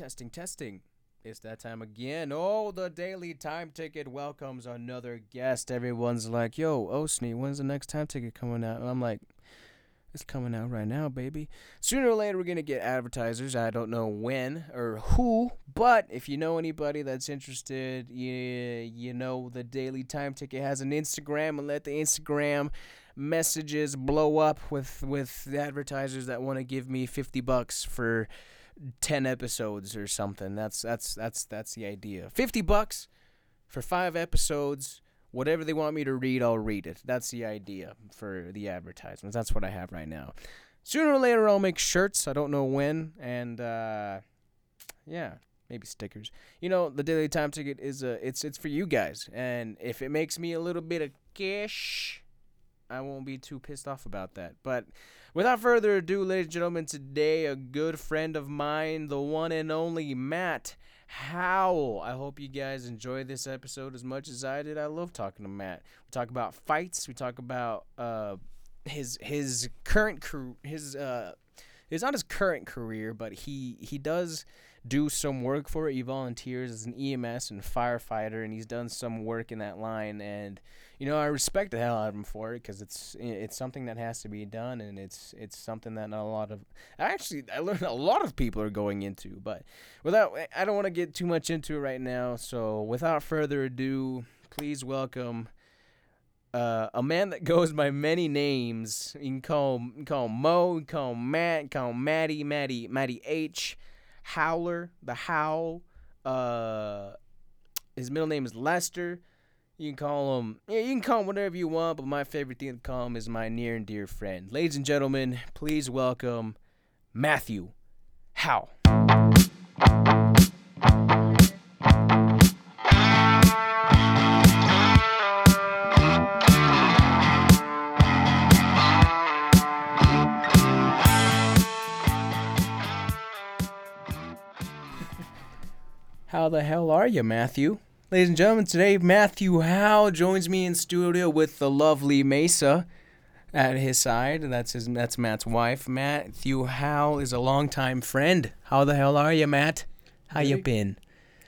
Testing, testing. It's that time again. Oh, the Daily Time Ticket welcomes another guest. Everyone's like, yo, Austin, when's the next time ticket coming out? And I'm like, it's coming out right now, baby. Sooner or later, we're going to get advertisers. I don't know when or who, but if you know anybody that's interested, you, you know the Daily Time Ticket has an Instagram and let the Instagram messages blow up with, with advertisers that want to give me 50 bucks for 10 episodes or something. That's that's that's that's the idea. 50 bucks for 5 episodes. Whatever they want me to read, I'll read it. That's the idea for the advertisements. That's what I have right now. Sooner or later I'll make shirts. I don't know when and uh yeah, maybe stickers. You know, the Daily Time Ticket is a it's it's for you guys. And if it makes me a little bit of cash, I won't be too pissed off about that. But without further ado, ladies and gentlemen, today a good friend of mine, the one and only Matt Howell. I hope you guys enjoy this episode as much as I did. I love talking to Matt. We talk about fights. We talk about uh, his his current career. His uh, it's not his current career, but he he does do some work for it. He volunteers as an EMS and firefighter, and he's done some work in that line. And you know, I respect the hell out of him for it because it's it's something that has to be done, and it's it's something that a lot of actually I learned a lot of people are going into. But without, I don't want to get too much into it right now. So without further ado, please welcome. Uh, a man that goes by many names. You can call him, can call him Mo, you can call him Matt, you can call him Matty, Matty, Matty H, Howler, the Howl. Uh, his middle name is Lester. You can call him, yeah, you can call him whatever you want, but my favorite thing to call him is my near and dear friend. Ladies and gentlemen, please welcome Matthew Howell. How the hell are you, Matthew? Ladies and gentlemen, today Matthew Howell joins me in studio with the lovely Mesa at his side. That's his that's Matt's wife. Matthew Howell is a longtime friend. How the hell are you, Matt? How you been?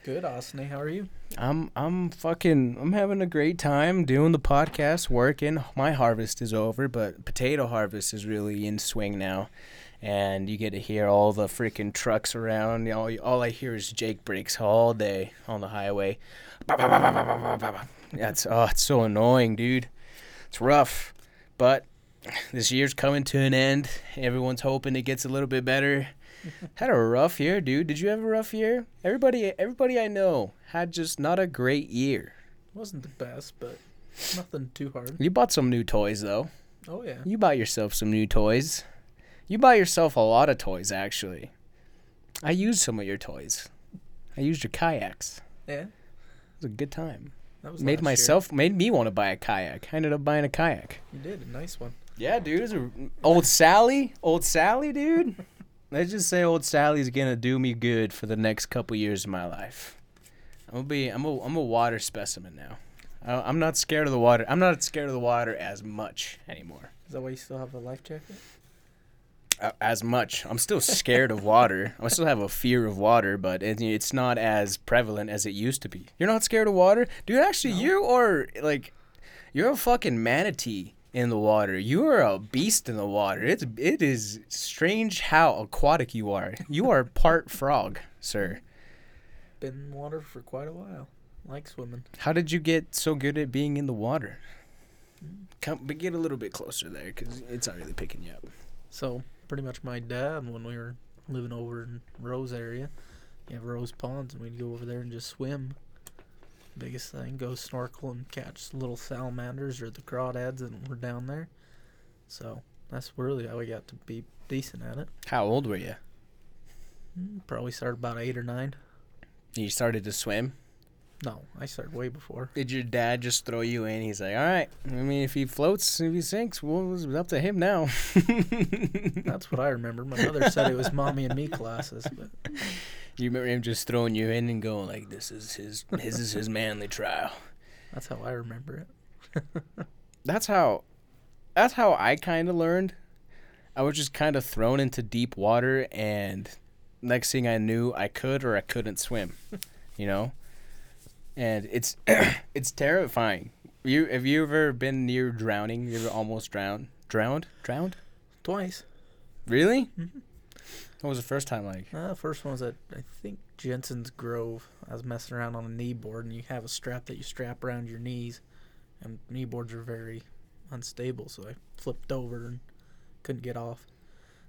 Good, Austin. How are you? I'm I'm fucking I'm having a great time doing the podcast, working. My harvest is over, but potato harvest is really in swing now. And you get to hear all the freaking trucks around. You know, all I hear is Jake brakes all day on the highway. That's oh, it's so annoying, dude. It's rough, but this year's coming to an end. Everyone's hoping it gets a little bit better. had a rough year, dude. Did you have a rough year? Everybody, everybody I know had just not a great year. Wasn't the best, but nothing too hard. You bought some new toys though. Oh yeah. You bought yourself some new toys. You buy yourself a lot of toys actually. I used some of your toys. I used your kayaks. Yeah. It was a good time. That was made last year. myself made me want to buy a kayak. I ended up buying a kayak. You did a nice one. Yeah, dude. It was a, old Sally, old Sally, dude. Let's just say old Sally's gonna do me good for the next couple years of my life. I'm gonna be, I'm a, I'm a water specimen now. I, I'm not scared of the water. I'm not scared of the water as much anymore. Is that why you still have a life jacket? As much. I'm still scared of water. I still have a fear of water, but it's not as prevalent as it used to be. You're not scared of water, dude. Actually, you are like, you're a fucking manatee in the water. You are a beast in the water. It's it is strange how aquatic you are. You are part frog, sir. Been in water for quite a while. Like swimming. How did you get so good at being in the water? Hmm. Come, but get a little bit closer there, cause it's not really picking you up. So pretty much my dad when we were living over in Rose area, you have Rose ponds and we'd go over there and just swim. Biggest thing, go snorkel and catch little salamanders or the crawdads that were down there. So that's really how we got to be decent at it. How old were you? Mm, Probably started about eight or nine. You started to swim. No, I started way before. Did your dad just throw you in? He's like, all right. I mean, if he floats, if he sinks, well, it's up to him now. That's what I remember. My mother said it was mommy and me classes, but you remember him just throwing you in and going like, "This is his, this is his manly trial." that's how I remember it. That's how, that's how I kind of learned. I was just kind of thrown into deep water, and next thing I knew, I could or I couldn't swim. you know, and it's it's terrifying. You have you ever been near drowning? You ever almost drowned? Drowned? Drowned? Twice. Really? Mhm. What was the first time like? Uh, first one was at I think Jensen's Grove. I was messing around on a knee board, and you have a strap that you strap around your knees, and knee boards are very unstable, so I flipped over and couldn't get off.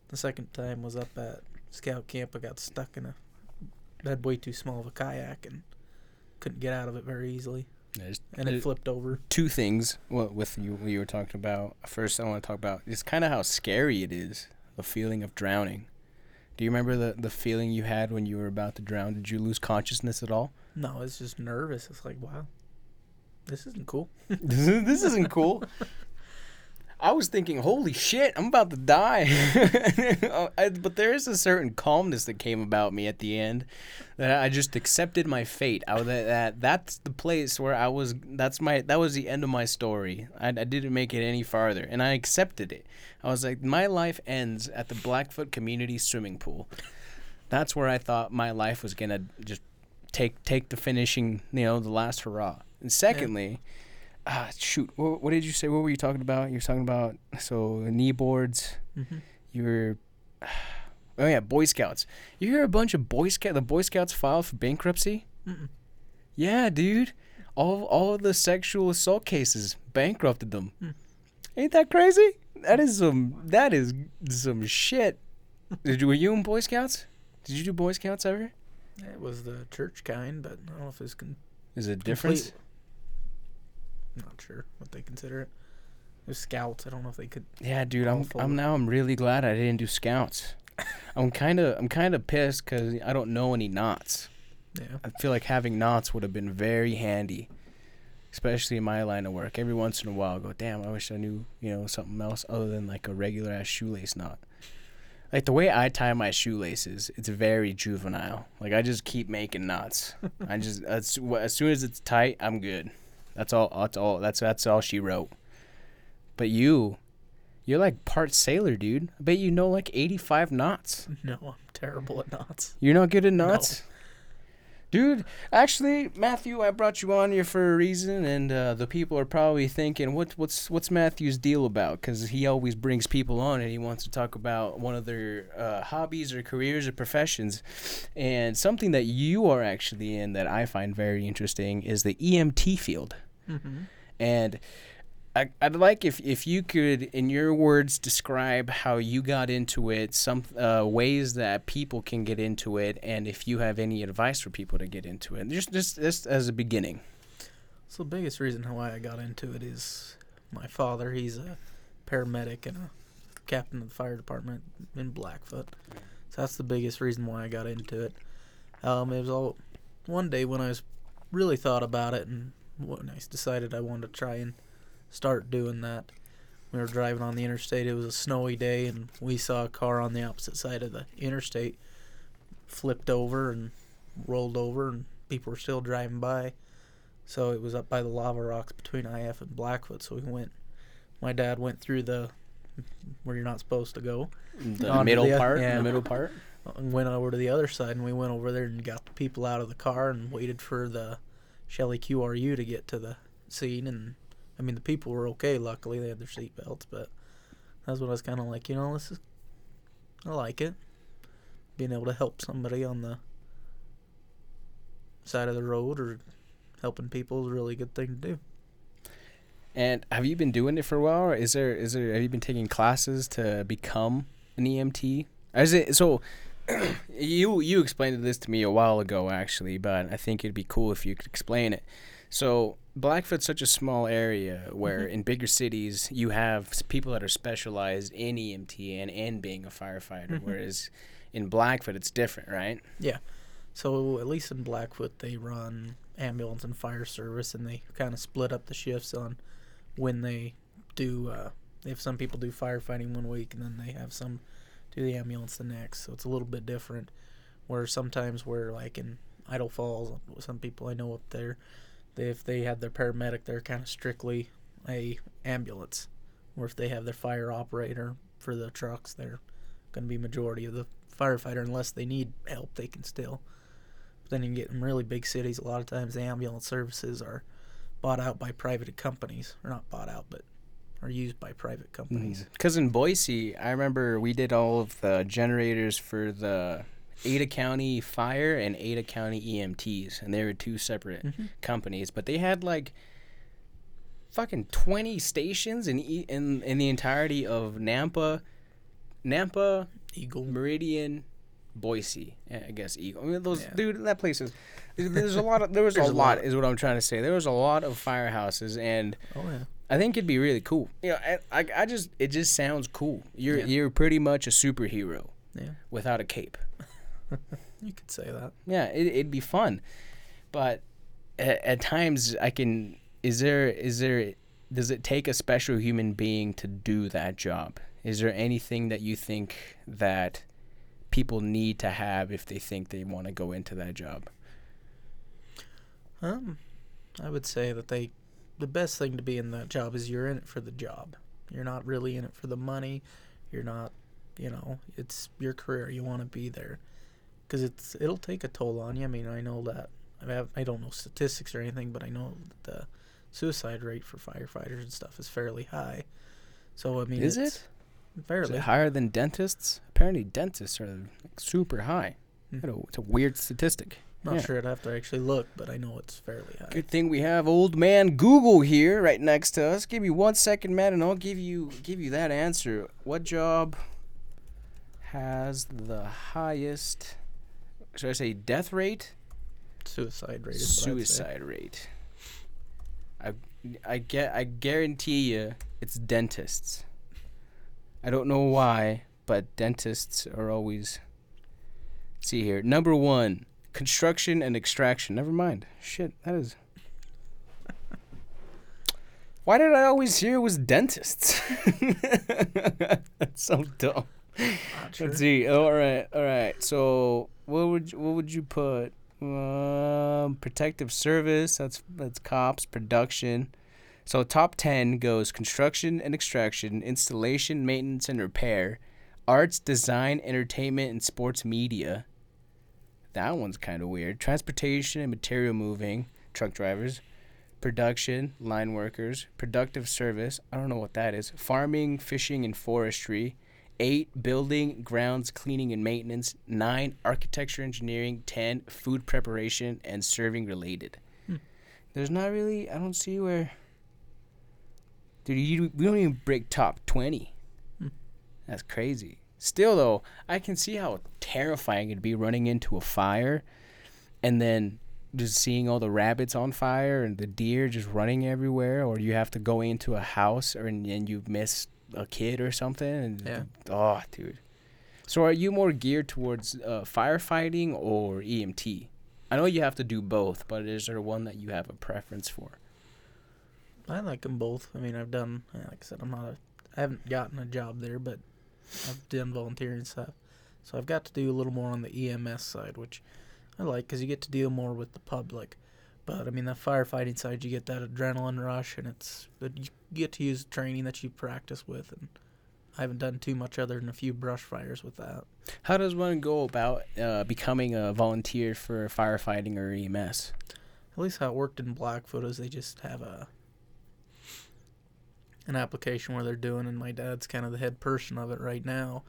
The second time was up at scout camp. I got stuck in a had way too small of a kayak and couldn't get out of it very easily, There's and it flipped over. two things. What with you? You were talking about. First, I want to talk about is kind of how scary it is. The feeling of drowning. Do you remember the the feeling you had when you were about to drown? Did you lose consciousness at all? No, it's just nervous. It's like wow, this isn't cool. this this isn't cool. I was thinking, holy shit, I'm about to die. Uh, but there is a certain calmness that came about me at the end that I just accepted my fate. I was that, that that's the place where I was. That's my that was the end of my story. I, I didn't make it any farther, and I accepted it. I was like, my life ends at the Blackfoot Community Swimming Pool. That's where I thought my life was gonna just take take the finishing, you know, the last hurrah. And secondly, ah, shoot, what, what did you say? What were you talking about? You were talking about so knee boards. Mm-hmm. You were, oh yeah, Boy Scouts. You hear a bunch of Boy Scout. The Boy Scouts filed for bankruptcy. Mm-mm. Yeah, dude. All all of the sexual assault cases bankrupted them. Hmm. Ain't that crazy? That is some that is some shit. Did you were you in Boy Scouts? Did you do Boy Scouts ever? It was the church kind, but I don't know if it's con- Is it different? Not sure what they consider it. It was scouts. I don't know if they could. Yeah, dude. I'm I'm now I'm really glad I didn't do Scouts. I'm kind of I'm kind of pissed because I don't know any knots. Yeah. I feel like having knots would have been very handy, especially in my line of work. Every once in a while, I go, damn, I wish I knew, you know, something else other than like a regular ass shoelace knot. Like the way I tie my shoelaces, it's very juvenile. Like I just keep making knots. I just as, as soon as it's tight, I'm good. That's all. That's all. That's that's all she wrote. But you, you're like part sailor, dude. I bet you know like 85 knots. No, I'm terrible at knots. You're not good at No. knots? Dude, actually, Matthew, I brought you on here for a reason, and uh, the people are probably thinking, "What, what's, what's Matthew's deal about?" Because he always brings people on, and he wants to talk about one of their uh, hobbies or careers or professions, and something that you are actually in that I find very interesting is the EMT field. Mm-hmm. And I, I'd like if, if you could, in your words, describe how you got into it, some uh, ways that people can get into it, and if you have any advice for people to get into it. Just, just, just as a beginning. So the biggest reason why I got into it is my father. He's a paramedic and a captain of the fire department in Blackfoot. So that's the biggest reason why I got into it. Um, it was all one day when I was really thought about it and when I decided I wanted to try and start doing that. We were driving on the interstate. It was a snowy day, and we saw a car on the opposite side of the interstate flipped over and rolled over, and people were still driving by. So it was up by the lava rocks between IF and Blackfoot. So we went. My dad went through the where you're not supposed to go, The middle the- part, yeah. the middle part. and went over to the other side. And we went over there and got the people out of the car and waited for the Shelley QRU to get to the scene. And I mean, the people were okay. Luckily, they had their seatbelts. But that's what I was kind of like. You know, this is. I like it. Being able to help somebody on the side of the road or helping people is a really good thing to do. And have you been doing it for a while, or is there, is there, have you been taking classes to become an EMT? Is it so? you you explained this to me a while ago, actually, but I think it'd be cool if you could explain it. So Blackfoot's such a small area where Mhm. in bigger cities you have people that are specialized in EMT and and being a firefighter, Mhm. whereas in Blackfoot it's different, right? Yeah. So at least in Blackfoot, they run ambulance and fire service, and they kind of split up the shifts on when they do. Uh, if some people do firefighting one week, and then they have some do the ambulance the next. So it's a little bit different. Where sometimes where like in Idaho Falls, some people I know up there, if they have their paramedic, they're kind of strictly a ambulance. Or if they have their fire operator for the trucks, they're going to be majority of the firefighter unless they need help. They can still. But then you get in really big cities. A lot of times the ambulance services are bought out by private companies, or not bought out, but are used by private companies. Mm. Because in Boise, I remember we did all of the generators for the Ada County Fire and Ada County EMTs, and they were two separate Mhm. companies, but they had like fucking twenty stations in in in the entirety of Nampa, Nampa, Eagle. Meridian, Boise. I guess Eagle. I mean, those Yeah. dude, that place is. There's a lot of there was a a lot, lot. is what I'm trying to say. There was a lot of firehouses and. Oh yeah. I think it'd be really cool. You know, I, I, I just it just sounds cool. You're Yeah. you're pretty much a superhero Yeah. without a cape. You could say that. Yeah, it, it'd be fun, but at, at times I can. Is there is there does it take a special human being to do that job? Is there anything that you think that people need to have if they think they want to go into that job? Um, I would say that they, the best thing to be in that job is you're in it for the job. You're not really in it for the money. You're not, you know, it's your career. You want to be there, because it's it'll take a toll on you. I mean, I know that. I have I don't know statistics or anything, but I know that the suicide rate for firefighters and stuff is fairly high. So I mean, Is it? Is fairly it higher than dentists? Apparently, dentists are like, super high. Hmm. I It's a weird statistic. Not yeah. sure. I'd have to actually look, but I know it's fairly high. Good thing we have old man Google here right next to us. Give me one second, man, and I'll give you give you that answer. What job has the highest should I say death rate? Suicide rate. Is what I'd say. Suicide rate. I I get I guarantee you it's dentists. I don't know why, but dentists are always Let's see here. Number 1, construction and extraction. Never mind. Shit, that is Why did I always hear it was dentists? That's so dumb. Sure. Let's see. All right, all right. So, what would you, what would you put? Um, protective service. That's that's cops. Production. So top ten goes construction and extraction, installation, maintenance and repair, arts, design, entertainment, and sports media. That one's kind of weird. Transportation and material moving, truck drivers, production, line workers, productive service. I don't know what that is. Farming, fishing, and forestry. Eight, building, grounds, cleaning, and maintenance. Nine, architecture, engineering. Ten, food preparation and serving related. Hmm. There's not really. I don't see where. Dude, you, we don't even break top twenty. Hmm. That's crazy. Still, though, I can see how terrifying it'd be running into a fire, and then just seeing all the rabbits on fire and the deer just running everywhere, or you have to go into a house or and, and you miss a kid or something. And Yeah. oh, dude. So, are you more geared towards uh, firefighting or EMT? I know you have to do both, but is there one that you have a preference for? I like them both. I mean, I've done, like I said, I'm not a, I haven't gotten a job there, but I've done volunteering stuff. So I've got to do a little more on the EMS side, which I like because you get to deal more with the public. But I mean, the firefighting side, you get that adrenaline rush, and it's that you get to use training that you practice with. And I haven't done too much other than a few brush fires with that. How does one go about uh, becoming a volunteer for firefighting or EMS? At least how it worked in Blackfoot is they just have a an application where they're doing, and my dad's kind of the head person of it right now.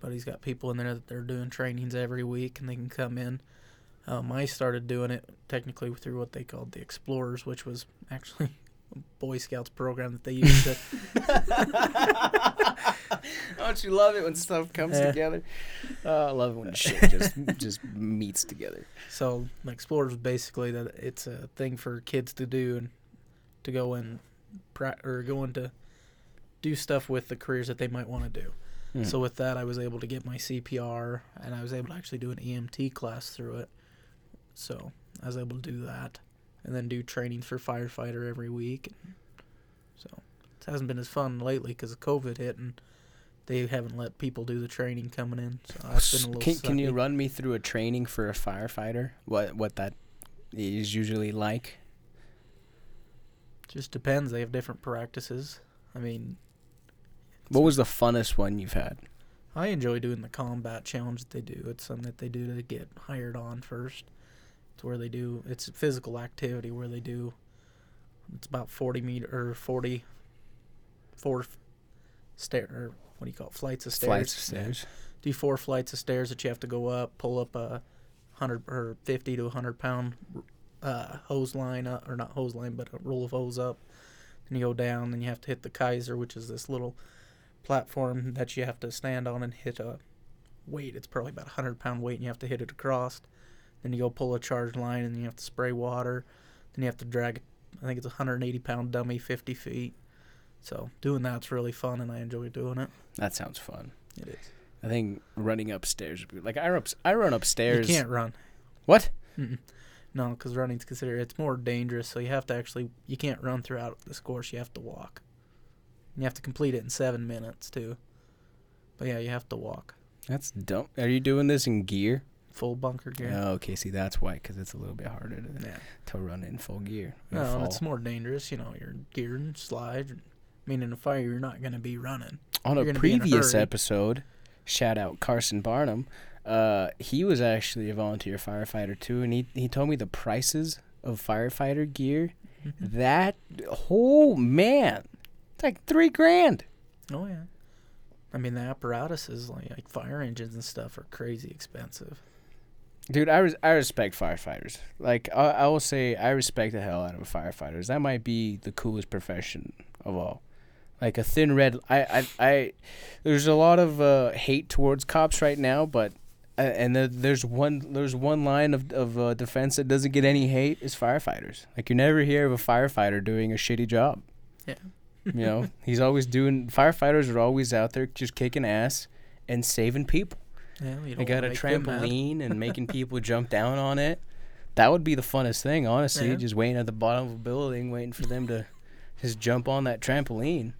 But he's got people in there that they're doing trainings every week, and they can come in. Um, I started doing it technically through what they called the Explorers, which was actually a Boy Scouts program that they used to. Don't you love it when stuff comes Yeah. together? Uh, I love it when shit just just meets together. So Explorers was basically that it's a thing for kids to do and to go and pra- or go into do stuff with the careers that they might want to do. Hmm. So with that, I was able to get my CPR, and I was able to actually do an EMT class through it. So I was able to do that, and then do training for firefighter every week. So it hasn't been as fun lately because of COVID hit, and they haven't let people do the training coming in. So that's been a little. can, can you run me through a training for a firefighter? What what that is usually like? Just depends. They have different practices. I mean, What was the funnest one you've had? I enjoy doing the combat challenge that they do. It's something that they do to get hired on first. It's where they do. It's physical activity where they do. It's about forty meter or forty, four stair or what do you call it? Flights of stairs. Flights of stairs. Do four flights of stairs that you have to go up, pull up a hundred or fifty to hundred pound uh, hose line up, or not hose line, but a roll of hose up. Then you go down, then you have to hit the Keiser, which is this little platform that you have to stand on and hit a weight. It's probably about a hundred pound weight, and you have to hit it across. Then you go pull a charge line, and you have to spray water. Then you have to drag. I think it's a 180 pound dummy, 50 feet. So doing that's really fun, and I enjoy doing it. That sounds fun. It is. I think running upstairs would be like I run, I run upstairs. You can't run. What? Mm-mm. No, because running's considered it's more dangerous. So you have to actually you can't run throughout this course. You have to walk. And you have to complete it in seven minutes too. But yeah, you have to walk. That's dumb. Are you doing this in gear? Full bunker gear. Oh, okay. See, that's why, because it's a little bit harder to, Yeah. to run in full gear. No, fall. it's more dangerous. You know, you're geared and slide. I mean, in a fire, you're not gonna be running. On you're a in a previous episode, shout out Carson Barnum. Uh, he was actually a volunteer firefighter too, and he he told me the prices of firefighter gear. Mm-hmm. That oh man, it's like three grand. Oh yeah. I mean, the apparatuses like, like fire engines and stuff are crazy expensive. Dude, I, res- I respect firefighters. Like I, I will say, I respect the hell out of firefighters. That might be the coolest profession of all. Like a thin red. I I, I there's a lot of uh, hate towards cops right now, but uh, and there, there's one there's one line of of uh, defense that doesn't get any hate is firefighters. Like you never hear of a firefighter doing a shitty job. Yeah. You know, he's always doing. Firefighters are always out there just kicking ass and saving people. Yeah, you They don't got a make them mad. trampoline and making people jump down on it. That would be the funnest thing, honestly. Yeah. Just waiting at the bottom of a building, waiting for them to just jump on that trampoline.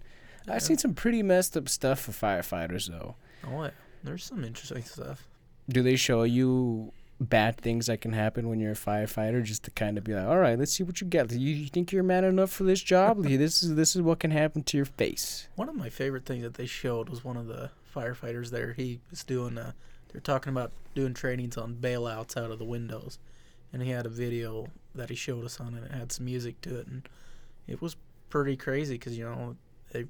Yeah. I've seen some pretty messed up stuff for firefighters, though. Oh yeah, there's some interesting stuff. Do they show you bad things that can happen when you're a firefighter, just to kind of be like, all right, let's see what you get You, you think you're man enough for this job? this is this is what can happen to your face. One of my favorite things that they showed was one of the firefighters there. He was doing, uh, they're talking about doing trainings on bailouts out of the windows. And he had a video that he showed us on, and it had some music to it. And it was pretty crazy because, you know, they,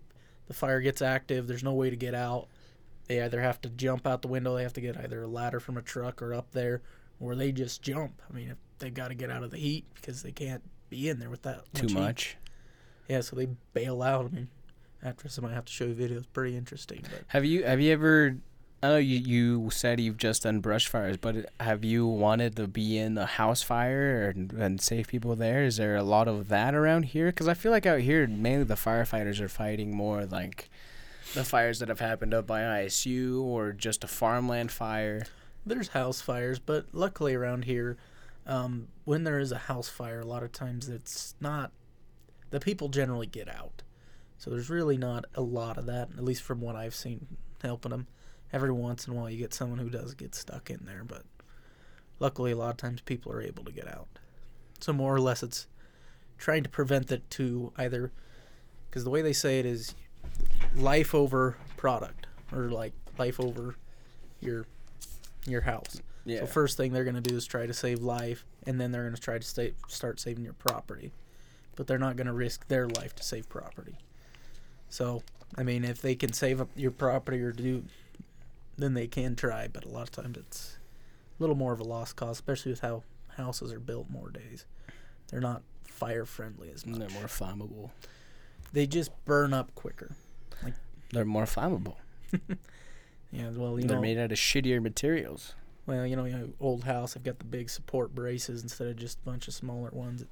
the fire gets active, there's no way to get out. They either have to jump out the window, they have to get either a ladder from a truck or up there, or they just jump. I mean, if they've got to get out of the heat because they can't be in there with that Too heat. much. Yeah, so they bail out. I mean, after I might have to show you videos. Pretty interesting, but Have you have you ever? I know you you said you've just done brush fires, but have you wanted to be in a house fire and, and save people there? Is there a lot of that around here? Because I feel like out here mainly the firefighters are fighting more like the fires that have happened up by ISU or just a farmland fire. there's house fires. But luckily around here, um, when there is a house fire, a lot of times it's not. The people generally get out, so there's really not a lot of that. At least from what I've seen, helping them. Every once in a while, you get someone who does get stuck in there, but luckily, a lot of times people are able to get out. So more or less, it's trying to prevent it to either, because the way they say it is, life over product, or like life over your your house. Yeah. So first thing they're gonna do is try to save life, and then they're gonna try to stay, start saving your property, but they're not gonna risk their life to save property. So I mean, if they can save up your property or do, then they can try. But a lot of times it's a little more of a lost cause, especially with how houses are built more days. They're not fire friendly as much. They're more flammable. They just burn up quicker. They're more flammable. Yeah, well, you They're know, made out of shittier materials. Well, you know, you know, old house. I've got the big support braces instead of just a bunch of smaller ones.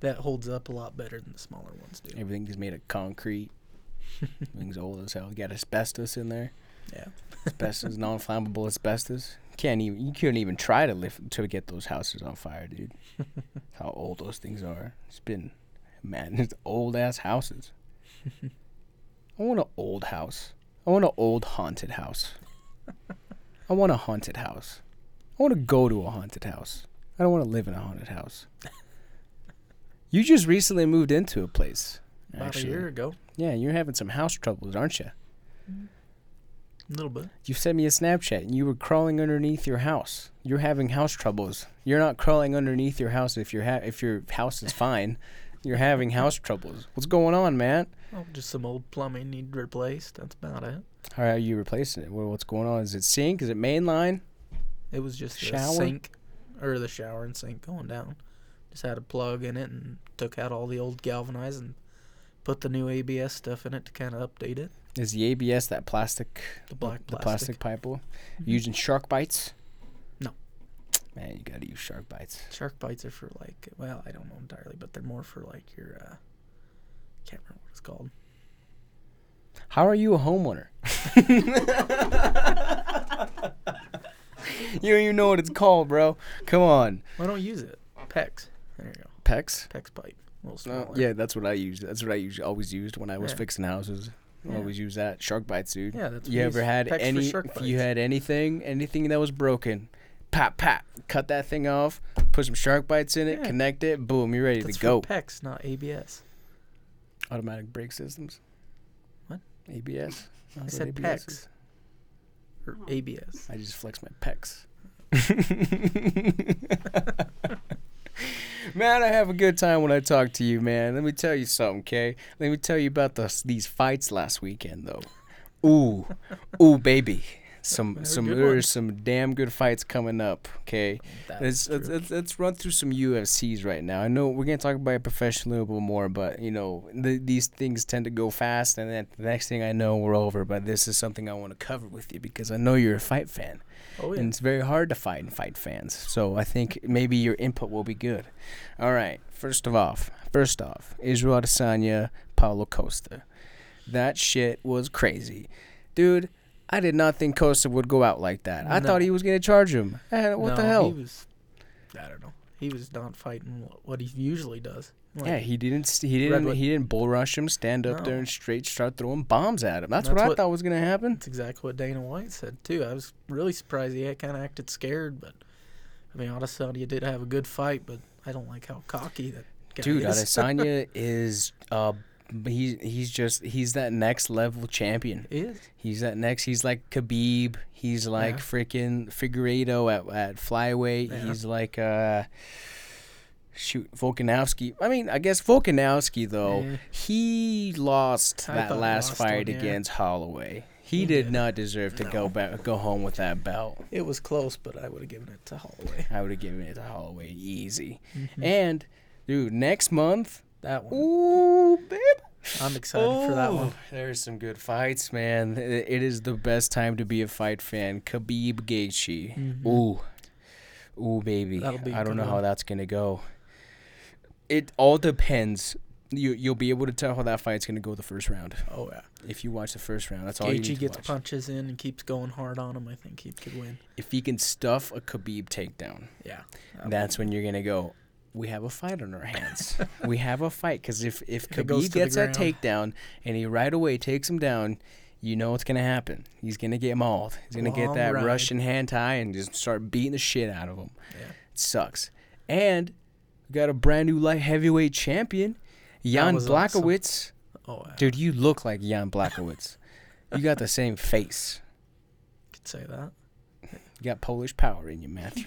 That holds up a lot better than the smaller ones do. Everything's made of concrete. Everything's old as hell. You got asbestos in there. Yeah. Asbestos, non-flammable asbestos. Can't even you couldn't even try to lift to get those houses on fire, dude. How old those things are. It's been man, it's old ass houses. I want an old house. I want an old haunted house. I want a haunted house. I want to go to a haunted house. I don't want to live in a haunted house. You just recently moved into a place. About actually. a year ago. Yeah, you're having some house troubles, aren't you? A little bit. You sent me a Snapchat and you were crawling underneath your house. You're having house troubles. You're not crawling underneath your house if your ha- if your house is fine. You're having house troubles. What's going on, man? Oh, just some old plumbing need replaced. That's about it. How are you replacing it? What- What's going on? Is it sink? Is it main line? It was just Shower? the sink, or the shower and sink going down. Just had a plug in it and took out all the old galvanized and put the new ABS stuff in it to kind of update it. Is the ABS that plastic, The black the plastic. plastic pipe? Mhm. Using shark bites? No. Man, you gotta use shark bites. Shark bites are for like, well, I don't know entirely, but they're more for like your, uh, can't remember what it's called. How are you a homeowner? you don't even know what it's called, bro. Come on. Why don't use it? Pex. There you go. Pex? Pex pipe. A little smaller. yeah, that's what I used. That's what I usually always used when I was Yeah. fixing houses. I Yeah. Always use that shark bites, dude. Yeah, that's. you what ever had any? If you had anything, anything that was broken, pop, pop, cut that thing off, put some shark bites in it, Yeah. connect it, boom, you're ready That's to go. for Pex, not ABS. Automatic brake systems. What? ABS. I That's said what ABS Pex. is. Or ABS. I just flex my pecs. man, I have a good time when I talk to you, man. Let me tell you something, okay? Let me tell you about the, these fights last weekend, though. Ooh, ooh, baby. Some some there's some damn good fights coming up, okay? Let's, let's, let's, let's run through some UFCs right now. I know we're gonna talk about it professionally a little bit more, but you know the, these things tend to go fast, and then the next thing I know, we're over. But this is something I want to cover with you because I know you're a fight fan, Oh yeah. and it's very hard to fight and fight fans. So I think maybe your input will be good. All right, first of off, first off, Israel Adesanya, Paulo Costa. That shit was crazy, dude. I did not think Costa would go out like that. I No. thought he was gonna charge him. Eh, what the hell? He was. I don't know. He was not fighting what he usually does. yeah, he didn't. He didn't. Redwood- He didn't bull rush him. Stand up there and straight start throwing bombs at him. That's, what, That's I what- thought was gonna happen. That's exactly what Dana White said too. I was really surprised he kind of acted scared, but I mean, Adesanya did have a good fight, but I don't like how cocky that guy Dude, is. Adesanya is. Uh, b- he he's just he's that next level champion. is. He's that next. He's like Khabib. He's like Yeah. freaking Figueiredo at at flyweight. Yeah. He's like uh. Shoot, Volkanovski. I mean, I guess Volkanovski though. Eh, He lost I that last lost fight one, yeah. against Holloway. He, He did, did. not deserve to go back, go home with that belt. it was close, but I would have given it to Holloway. I would have given it to Holloway easy. Mhm. And dude, next month, that one, ooh, babe, I'm excited for that one. There's some good fights, man. It is the best time to be a fight fan. Khabib Gaethje. Mhm. Ooh, ooh, baby. That'll be a I don't good know how that's gonna go. It all depends. You you'll be able to tell how that fight's gonna go the first round Oh yeah. if you watch the first round. That's all you need Gaethje gets watch. punches in and keeps going hard on him. I think he could win. If he can stuff a Khabib takedown, Yeah. that's when you're gonna go. We have a fight on our hands. we have a fight because if if If it goes Khabib gets that takedown and he right away takes him down, you know what's gonna happen. He's gonna get mauled. He's gonna get that ride. Russian hand tie and just start beating the shit out of him. Yeah. It sucks. And we got a brand new light heavyweight champion, Jan was awesome. Oh, yeah. Dude, you look like Jan Blachowicz. you got the same face. could say that. You got Polish power in you, Matthew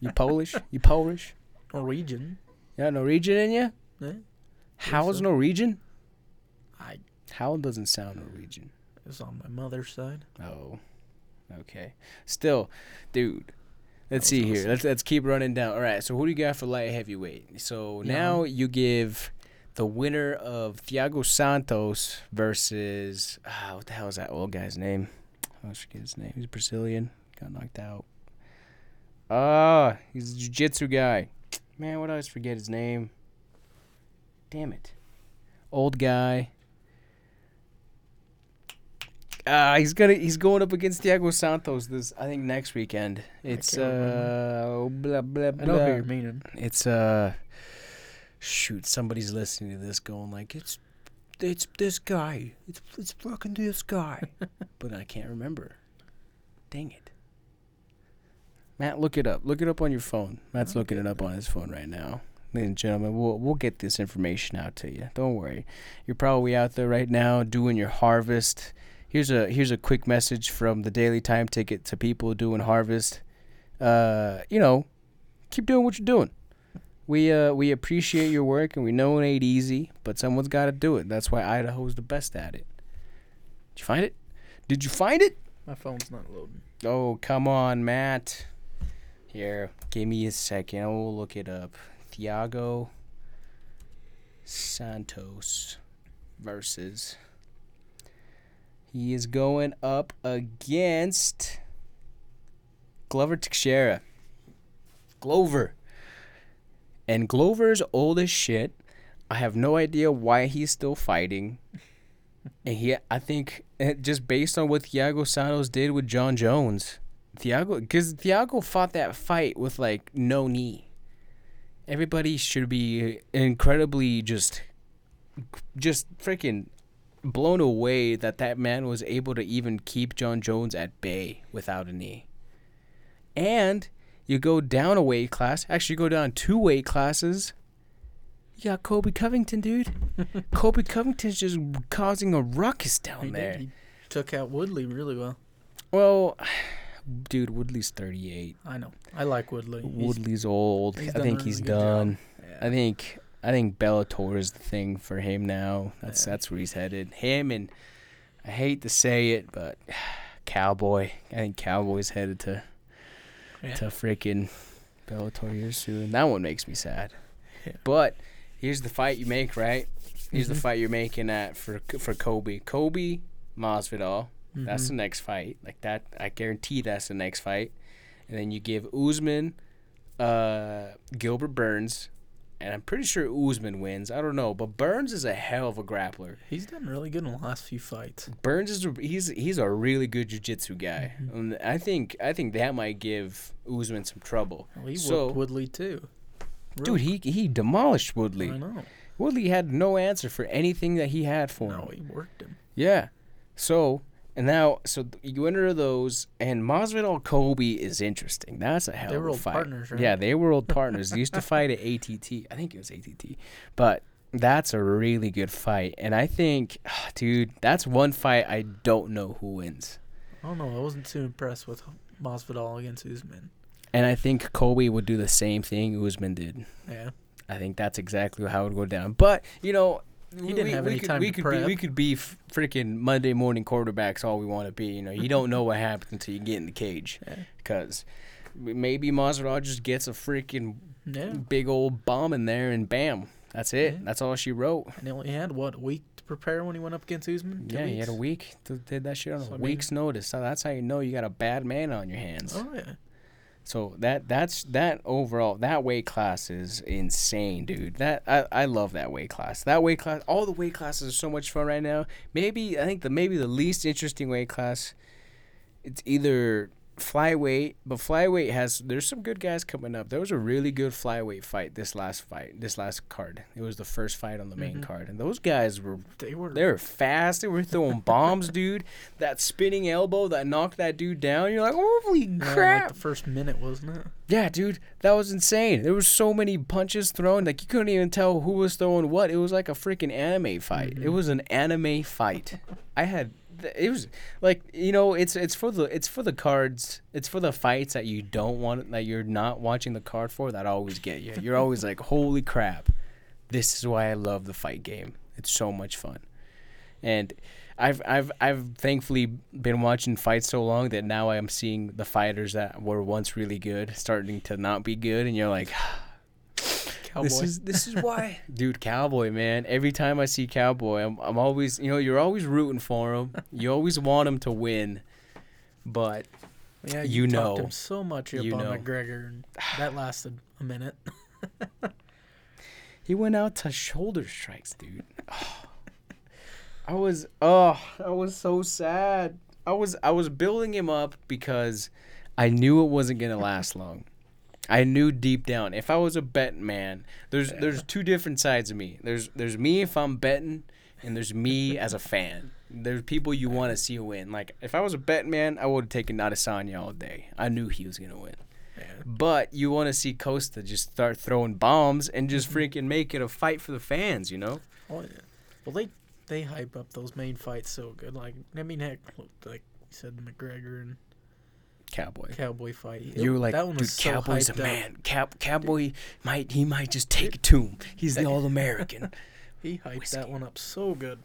you Polish? You Polish? Norwegian. Yeah, Norwegian in you? Yeah. Howell's so. Norwegian? I Howell doesn't sound Norwegian. it was on my mother's side. Oh, okay. Still, dude. Let's see here. awesome. Let's let's keep running down. All right. So who do you got for light heavyweight? So Yeah. now you give the winner of Thiago Santos versus ah, what the hell is that old guy's name? I forget his name. He's Brazilian. Got knocked out. Ah, he's a jiu-jitsu guy. Man, what I always forget his name. Damn it. Old guy. Uh, he's gonna he's going up against Thiago Santos this I think next weekend. It's uh blah blah I know who you're meaning. It's uh shoot, somebody's listening to this going like it's it's this guy. It's it's fucking this guy. but I can't remember. Dang it. Matt, look it up. Look it up on your phone. Matt's I'll looking it up on his phone right now. Ladies and gentlemen, we'll we'll get this information out to you. Don't worry. You're probably out there right now doing your harvest. here's a here's a quick message from the Daily Time Ticket to people doing harvest. Uh, you know, keep doing what you're doing. We uh we appreciate your work and we know it ain't easy, but someone's got to do it. That's why Idaho's the best at it. Did you find it? Did you find it? My phone's not loading. Oh, come on, Matt. Here, give me a second. I will look it up. Thiago Santos versus. He is going up against Glover Teixeira. Glover. And Glover's old as shit. I have no idea why he's still fighting. And he, I think, just based on what Thiago Santos did with Jon Jones, Thiago, because Thiago fought that fight with like no knee. Everybody should be incredibly just, just freaking blown away that that man was able to even keep Jon Jones at bay without a knee. And you go down a weight class, actually you go down two weight classes. You got Colby Covington, dude. Colby Covington's just causing a ruckus down He did. there. He took out Woodley really well. Well, dude, Woodley's 38. I know. I like Woodley. Woodley's old. I think he's really good job. done. I think I think Bellator is the thing for him now. That's Yeah. that's where he's headed. Him and I hate to say it, but Cowboy. I think Cowboy's headed to Yeah. to freaking Bellator here soon. That one makes me sad. Yeah. But here's the fight you make, right? Here's the Mhm. fight you're making at for for Colby. Colby Masvidal. That's Mhm. the next fight. Like that, I guarantee that's the next fight. And then you give Usman, uh, Gilbert Burns, and I'm pretty sure Usman wins. I don't know, but Burns is a hell of a grappler. He's done really good in the last few fights. Burns is a, he's he's a really good jiu-jitsu guy. Mhm. And I think I think that might give Usman some trouble. Well, he So- Woodley too. Dude, he he demolished Woodley. I know. Woodley had no answer for anything that he had for him. No, he worked him. Yeah. So and now, so you enter those, and Masvidal Colby is interesting. That's a hell They of were a old fight. partners, right? Yeah, they were old partners. they used to fight at ATT. I think it was ATT, but that's a really good fight. And I think, ah, dude, that's one fight I don't know who wins. Oh, I don't know. I wasn't too impressed with Masvidal against Usman. And I think Colby would do the same thing Usman did. Yeah. I think that's exactly how it would go down. But you know, He didn't have any could, time we to could be we could be freaking Monday morning quarterbacks all we want to be. You know, you don't know what happens until you get in the cage. Yeah. Because maybe Masvidal just gets a freaking Yeah. big old bomb in there and bam, that's it. Yeah. That's all she wrote. And he only had what a week to prepare when he went up against Usman. Two yeah, he had a week. to- Did that shit on So, a I mean- week's notice. So that's how you know you got a bad man on your hands. Oh yeah. So that that's that overall that weight class is insane, dude. That I, I love that weight class. That weight class, all the weight classes are so much fun right now. Maybe I think the maybe the least interesting weight class, it's either flyweight, but flyweight has there's some good guys coming up. There was a really good flyweight fight this last fight, this last card. It was the first fight on the main Mhm. card, and those guys were They were. they were fast. They were throwing bombs, dude. That spinning elbow that knocked that dude down. You're like, holy yeah, like the first minute, wasn't it? Yeah, dude, that was insane. There was so many punches thrown, like you couldn't even tell who was throwing what. It was like a freaking anime fight. It Mhm. was an anime fight. I had it was like you know it's it's for the it's for the cards. It's for the fights that you don't want that you're not watching the card for that always get you. You're always like, holy crap, this is why I love the fight game. It's so much fun, and. I've I've I've thankfully been watching fights so long that now I am seeing the fighters that were once really good starting to not be good, and you're like, ah, Cowboy. this is this is why, dude. Cowboy, man. Every time I see Cowboy, I'm I'm always you know you're always rooting for him. You always want him to win, but yeah, you talked know. him so much up You on know. McGregor, and that lasted a minute. he went out to shoulder strikes, dude. I was oh, I was so sad. I was I was building him up because I knew it wasn't gonna last long. I knew deep down if I was a betting man, there's there's two different sides of me. There's there's me if I'm betting, and there's me as a fan. There's people you want to see win. Like if I was a betting man, I would have taken Adesanya all day. I knew he was gonna win. Yeah. But you want to see Costa just start throwing bombs and just mm-hmm. freaking make it a fight for the fans, you know? Oh yeah. Well, they they hype up those main fights so good. Like I mean, heck, like you said, the McGregor and Cowboy. Cowboy fight. You were like, that one dude, was so Cowboy's a man. Cow- Cowboy might he might just take it to him. He's the all American. He hyped Whiskey. that one up so good.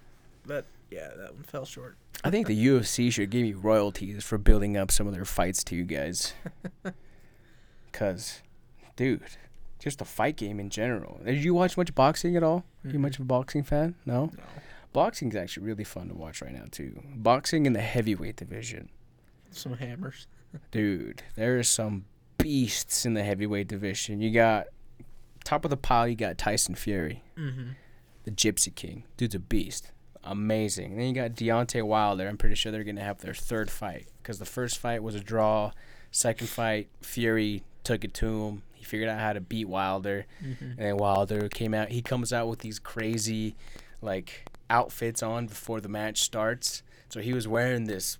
That yeah, that one fell short. I think the UFC should give you royalties for building up some of their fights to you guys. Cause, dude, just a fight game in general. Did you watch much boxing at all? Are you much of a boxing fan? No. No, Boxing's actually really fun to watch right now too. Boxing in the heavyweight division. some hammers. Dude, there are some beasts in the heavyweight division. You got top of the pile. You got Tyson Fury, Mm-hmm. the Gypsy King. Dude's a beast, amazing. then you got Deontay Wilder. I'm pretty sure they're gonna have their third fight because the first fight was a draw. Second fight, Fury took it to him. He figured out how to beat Wilder, Mm-hmm. and then Wilder came out. He comes out with these crazy, like outfits on before the match starts. So he was wearing this.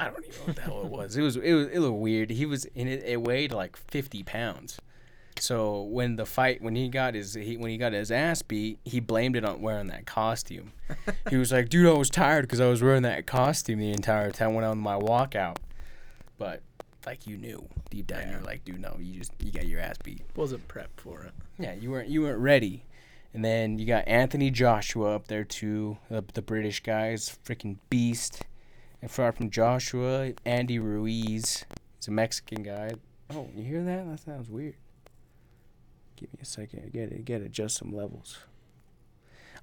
I don't even know what the hell it was. It was it was it looked weird. He was in it. It weighed like fifty pounds. So when the fight, when he got his he, when he got his ass beat, he blamed it on wearing that costume. he was like, "Dude, I was tired because I was wearing that costume the entire time when I was on my walkout." But like you knew deep down, Yeah. you're like, "Dude, no, you just you got your ass beat." Wasn't prepped for it. Yeah, you weren't you weren't ready. And then you got Anthony Joshua up there too, the, the British guys, freaking beast. Far from Joshua, Andy Ruiz, he's a Mexican guy. Oh, you hear that? That sounds weird. Give me a second. I get it. Get adjust some levels.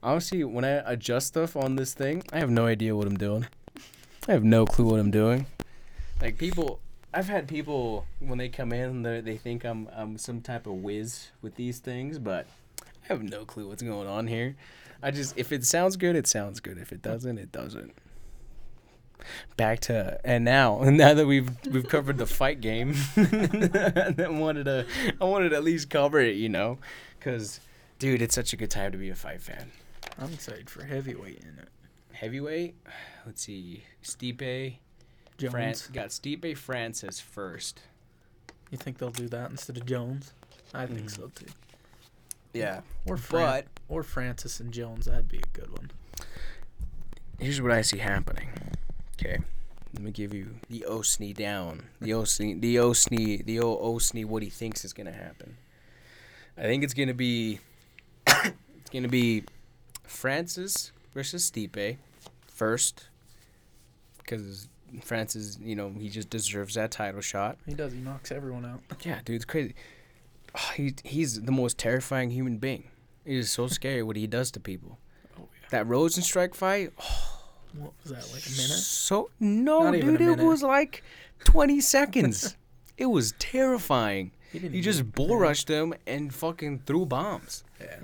Honestly, when I adjust stuff on this thing, I have no idea what I'm doing. I have no clue what I'm doing. Like people, I've had people when they come in, they think I'm I'm some type of whiz with these things, but I have no clue what's going on here. I just if it sounds good, it sounds good. If it doesn't, it doesn't. Back to and now now that we've we've covered the fight game, I wanted to I wanted to at least cover it, you know, because dude, it's such a good time to be a fight fan. I'm excited for heavyweight in it. Heavyweight, let's see, Stipe, Jones. Fran- got Stipe Francis first. You think they'll do that instead of Jones? I think Mhm. so too. Yeah, Or Fran- but or Francis and Jones. That'd be a good one. here's what I see happening. Okay. Let me give you the Osney down. The Osney the Osney the old Osney what he thinks is gonna happen. I think it's gonna be it's gonna be Francis versus Stipe first. Because Francis, you know, he just deserves that title shot. He does. He knocks everyone out. Yeah, dude, it's crazy. Oh, he he's the most terrifying human being. It is so scary what he does to people. Oh yeah. That Rozenstruik fight, oh, What was that? Like a minute? So no, dude, it was like twenty seconds. It was terrifying. He didn't. He just bull rushed him and fucking threw bombs. Yeah.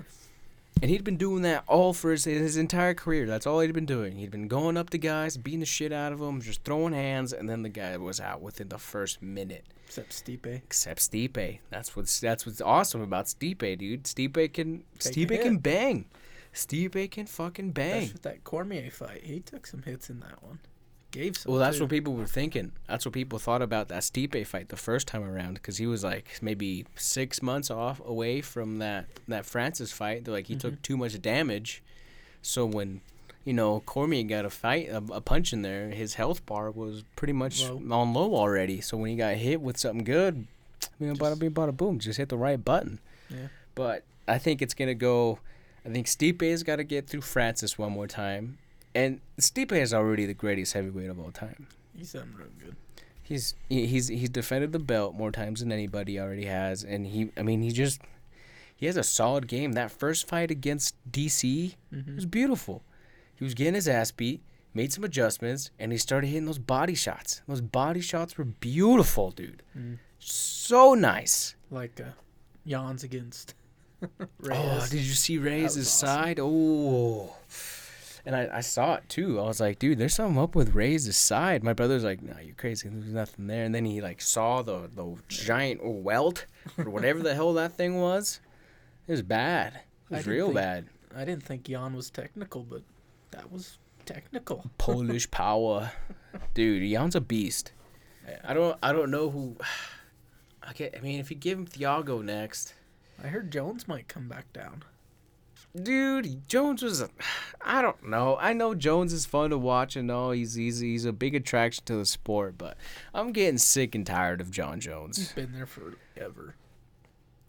And he'd been doing that all for his, his entire career. That's all he'd been doing. He'd been going up to guys, beating the shit out of them, just throwing hands, and then the guy was out within the first minute. Except Stipe. Except Stipe. That's what's that's what's awesome about Stipe, dude. Stipe can Take Stipe can bang. Stipe can fucking bang. That Cormier fight. He took some hits in that one. Gave some. Well, that's too. what people were thinking. That's what people thought about that Stipe fight the first time around because he was like maybe six months off away from that that Francis fight. They're like he took mm-hmm. too much damage, so when you know Cormier got a fight a, a punch in there, his health bar was pretty much Low. on low already. So when he got hit with something good, you know, bada Just- bing, bada boom, just hit the right button. Yeah. But I think it's gonna go. I think Stipe's got to get through Francis one more time, and Stipe is already the greatest heavyweight of all time. He's done real good. He's he's he's defended the belt more times than anybody already has, and he I mean he just he has a solid game. That first fight against DC Mm-hmm. was beautiful. He was getting his ass beat, made some adjustments, and he started hitting those body shots. Those body shots were beautiful, dude. Mm. So nice. Like uh, Jans against Oh, did you see Reyes' was awesome. side? Oh. And I, I saw it too. I was like, dude, there's something up with Reyes' side. My brother's like, no, you're crazy. There's nothing there. And then he like saw the the giant welt or whatever the hell that thing was. It was bad. It was real think- bad. I didn't think Jan was technical, but that was technical. Polish power, dude. Jan's a beast. I don't I don't know who. I get. I mean, if you give him Thiago next, I heard Jones might come back down. dude, Jones was. I don't know. I know Jones is fun to watch and all. He's he's he's a big attraction to the sport, but I'm getting sick and tired of Jon He's Jones. been there forever.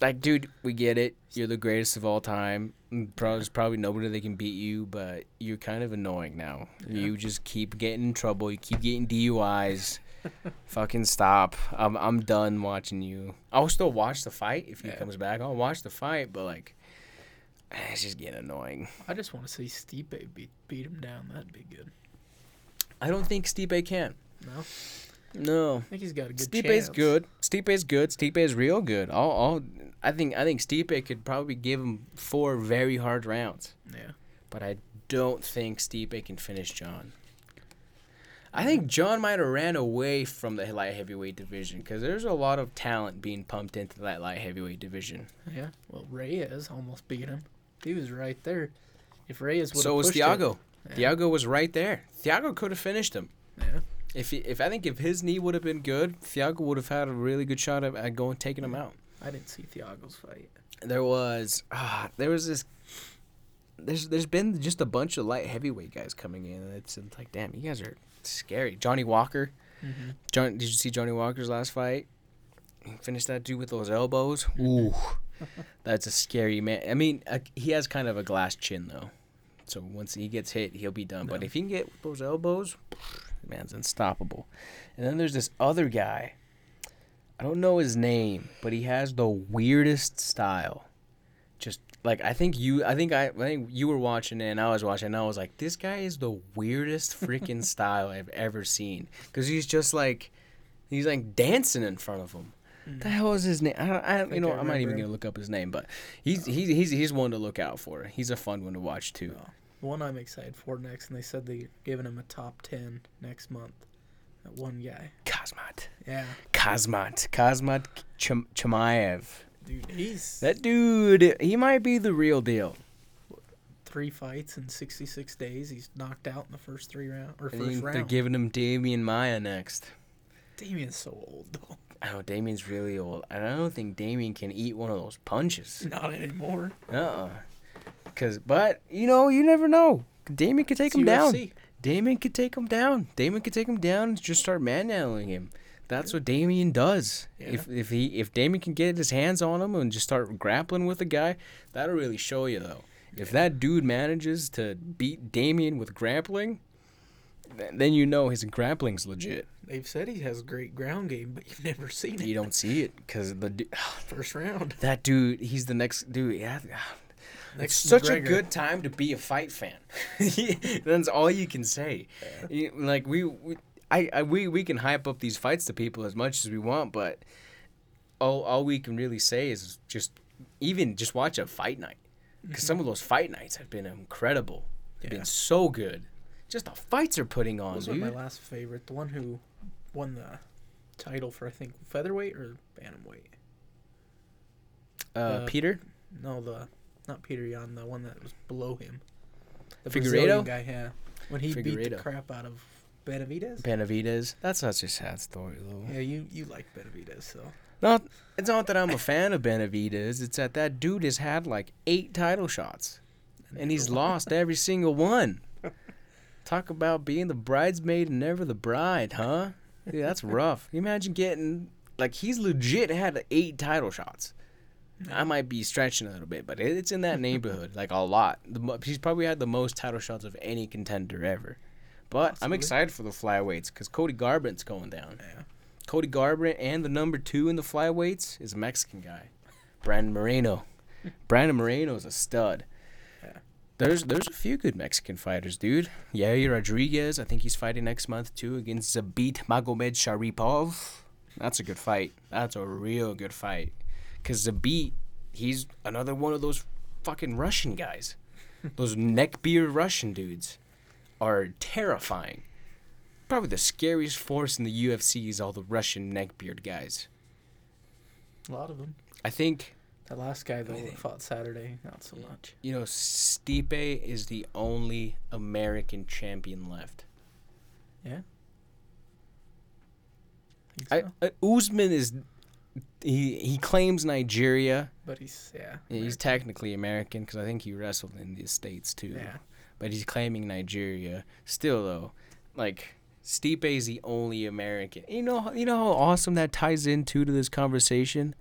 Like, dude, we get it. You're the greatest of all time. Mm, Probably, there's probably nobody that can beat you, but you're kind of annoying now. Yeah. You just keep getting in trouble. You keep getting DUIs. Fucking stop. I'm I'm done watching you. I'll still watch the fight if he Yeah. comes back. I'll watch the fight, but like, it's just getting annoying. I just want to see Stipe beat beat him down. That'd be good. I don't think Stipe can. No, No. I think he's got a good Stipe's chance. good. Stipe's good. Stipe's real good. I'll, I'll, I think I think Stipe could probably give him four very hard rounds, Yeah, but I don't think Stipe can finish Jon. I think Jon might have ran away from the light heavyweight division because there's a lot of talent being pumped into that light heavyweight division. yeah. Well, Reyes almost beat him. He was right there. If Reyes would So was it- Thiago. Yeah. Thiago was right there. Thiago could have finished him. Yeah. If he, if I think if his knee would have been good, Thiago would have had a really good shot at, at going taking him out. I didn't see Thiago's fight. there was ah there was this there's there's been just a bunch of light heavyweight guys coming in and it's, it's like damn you guys are scary. Johnny walker. Mm-hmm. John, did you see johnny walker's last fight? He finished that dude with those elbows. Ooh. That's a scary man. I mean uh, he has kind of a glass chin though. So once he gets hit he'll be done. But if he can get those elbows man's unstoppable. And then there's this other guy. I don't know his name, but he has the weirdest style. Like I think you, I think I, I think you were watching it and I was watching. And I was like, this guy is the weirdest freaking style I've ever seen. Cause he's just like, he's like dancing in front of him. Mm. The hell is his name? I, don't, I, don't- you know, I I'm not even remember gonna look up his name, but he's oh. he's he's he's one to look out for. He's a fun one to watch too. Oh, the one I'm excited for next, and they said they're giving him a top ten next month. That one guy. Khamzat, Yeah, Khamzat, Khamzat Cham- Chimaev. Dude, he's That dude, he might be the real deal. three fights in 66 days. He's knocked out in the first three round or I first think they're round. giving him Demian Maia next. Demian's so old though. Oh, Demian's really old. I don't think Demian can eat one of those punches. Not anymore. Uh uh Cause, but you know, you never know. Demian could take It's him down. UFC. Demian could take him down. Demian could take him down and just start manhandling him. That's what Demian does. Yeah. If if he if Demian can get his hands on him and just start grappling with the guy, that'll really show you though. If that dude manages to beat Demian with grappling, th- then you know his grappling's legit. They've said he has great ground game, but you've never seen it. You don't see it because the du- First round. that dude, he's the next dude. Yeah, it's Next to such a good time to be a fight fan. That's all you can say. You- like we, we I, I, we, we can hype up these fights to people as much as we want, but all, all we can really say is just even just watch a fight night because some of those fight nights have been incredible. They've Yeah. been so good. Just the fights are putting on, Those dude. my last favorite. The one who won the title for I think featherweight or bantamweight. uh, uh, Petr, No, the not Petr Yan, the one that was below him. The? Brazilian guy, yeah. When he beat the crap out of Benavidez. Benavides. That's such a sad story, though. yeah, you you like Benavidez, so Not, it's not that I'm a fan of Benavidez. It's that that dude has had like eight title shots, and he's lost every single one. Talk about being the bridesmaid and never the bride, huh? Dude, that's rough. You imagine getting like he's legit had eight title shots. I might be stretching a little bit, but it's in that neighborhood, like a lot. The, he's probably had the most title shots of any contender ever. But I'm excited for the flyweights because Cody Garbrandt's going down. Yeah. Cody Garbrandt and the number two in the flyweights is a Mexican guy, Brandon Moreno. Brandon Moreno is a stud. Yeah. There's there's a few good Mexican fighters, dude. Yair Rodriguez, I think he's fighting next month too against Zabit Magomedsharipov. That's a good fight. That's a real good fight. Cause Zabit, he's another one of those fucking Russian guys. those neckbeard Russian dudes are terrifying. Probably the scariest force in the UFC is all the Russian neckbeard guys. a lot of them. I think That last guy though that fought Saturday, not so much. you know Stipe is the only American champion left. Yeah. I, so? uh, Usman is he he claims Nigeria. But he's yeah. Yeah, He's technically American because I think he wrestled in the states too. Yeah. But he's claiming Nigeria. Still though, like Stipe is the only American. You know, you know how awesome that ties into to this conversation.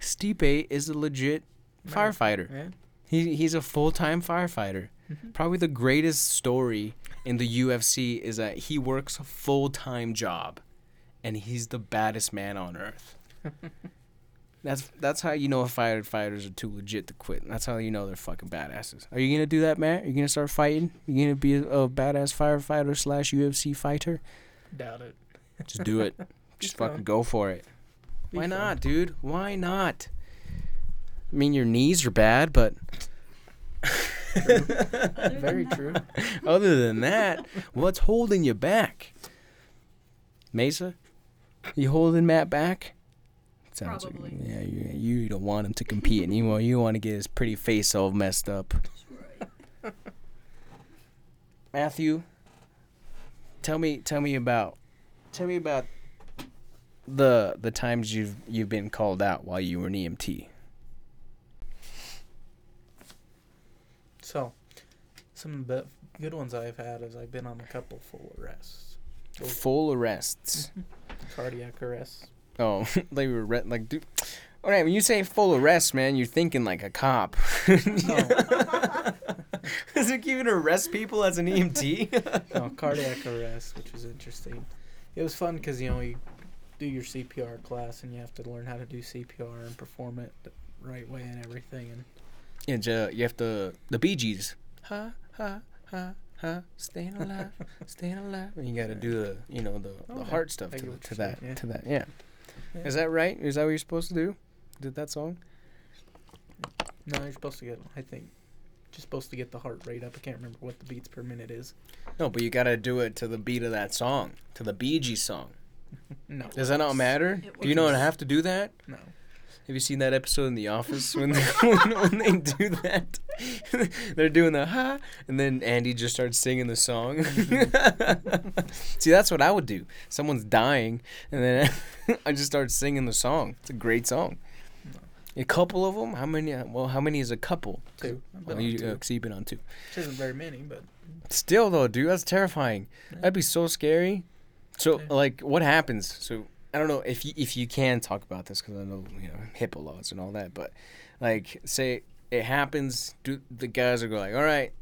Stipe is a legit firefighter. Yeah. He he's a full time firefighter. Mhm. Probably the greatest story in the UFC is that he works a full time job, and he's the baddest man on earth. that's that's how you know if firefighters are too legit to quit. That's how you know they're fucking badasses. Are you gonna do that, Matt? Are you gonna start fighting? You gonna be a, a badass firefighter slash UFC fighter? Doubt it. Just do it. Just fucking go for it. Be Why fun. not, dude? Why not? I mean, your knees are bad, but Very true. other than that, what's holding you back? Mesa, you holding Matt back? Sounds like- yeah, you, you don't want him to compete anymore. You want to get his pretty face all messed up. Matthew, tell me, tell me about, tell me about the the times you've you've been called out while you were an EMT. So, some of the good ones I've had is I've been on a couple full arrests. Full arrests. cardiac arrests. Oh, they were re- like, dude. All right, when you say full arrest, man, you're thinking like a cop. Is it even arrest people as an EMT? no, cardiac arrest, which was interesting. It was fun because you know you do your CPR class and you have to learn how to do CPR and perform it the right way and everything. And yeah, uh, ju- you have to the Bee Gees. Ha ha ha ha, staying alive, staying alive. And you got to do the, you know, the, Oh, the yeah. heart stuff to, get the- what to that, yeah. to that. Yeah. Yeah. Is that right? Is that what you're supposed to do? Did that song? no, you're supposed to get. I think. Just supposed to get the heart rate up. I can't remember what the beats per minute is. No, but you got to do it to the beat of that song, to the Bee Gees song. No. Does that not matter? Do you not works. have to do that? No. Have you seen that episode in The Office when they, when, when they do that? They're doing the ha, and then Andy just starts singing the song. See, that's what I would do. Someone's dying, and then I just start singing the song. It's a great song. A couple of them. How many? Well, how many is a couple? Two. On you, two. uh, 'cause you've been on two. Which isn't very many, but Still though, dude, that's terrifying. Yeah. That'd be so scary. So, Yeah. like, what happens? So, I don't know if you if you can talk about this because I know you know HIPAA laws and all that, but like, say it happens, do the guys are going like, all right,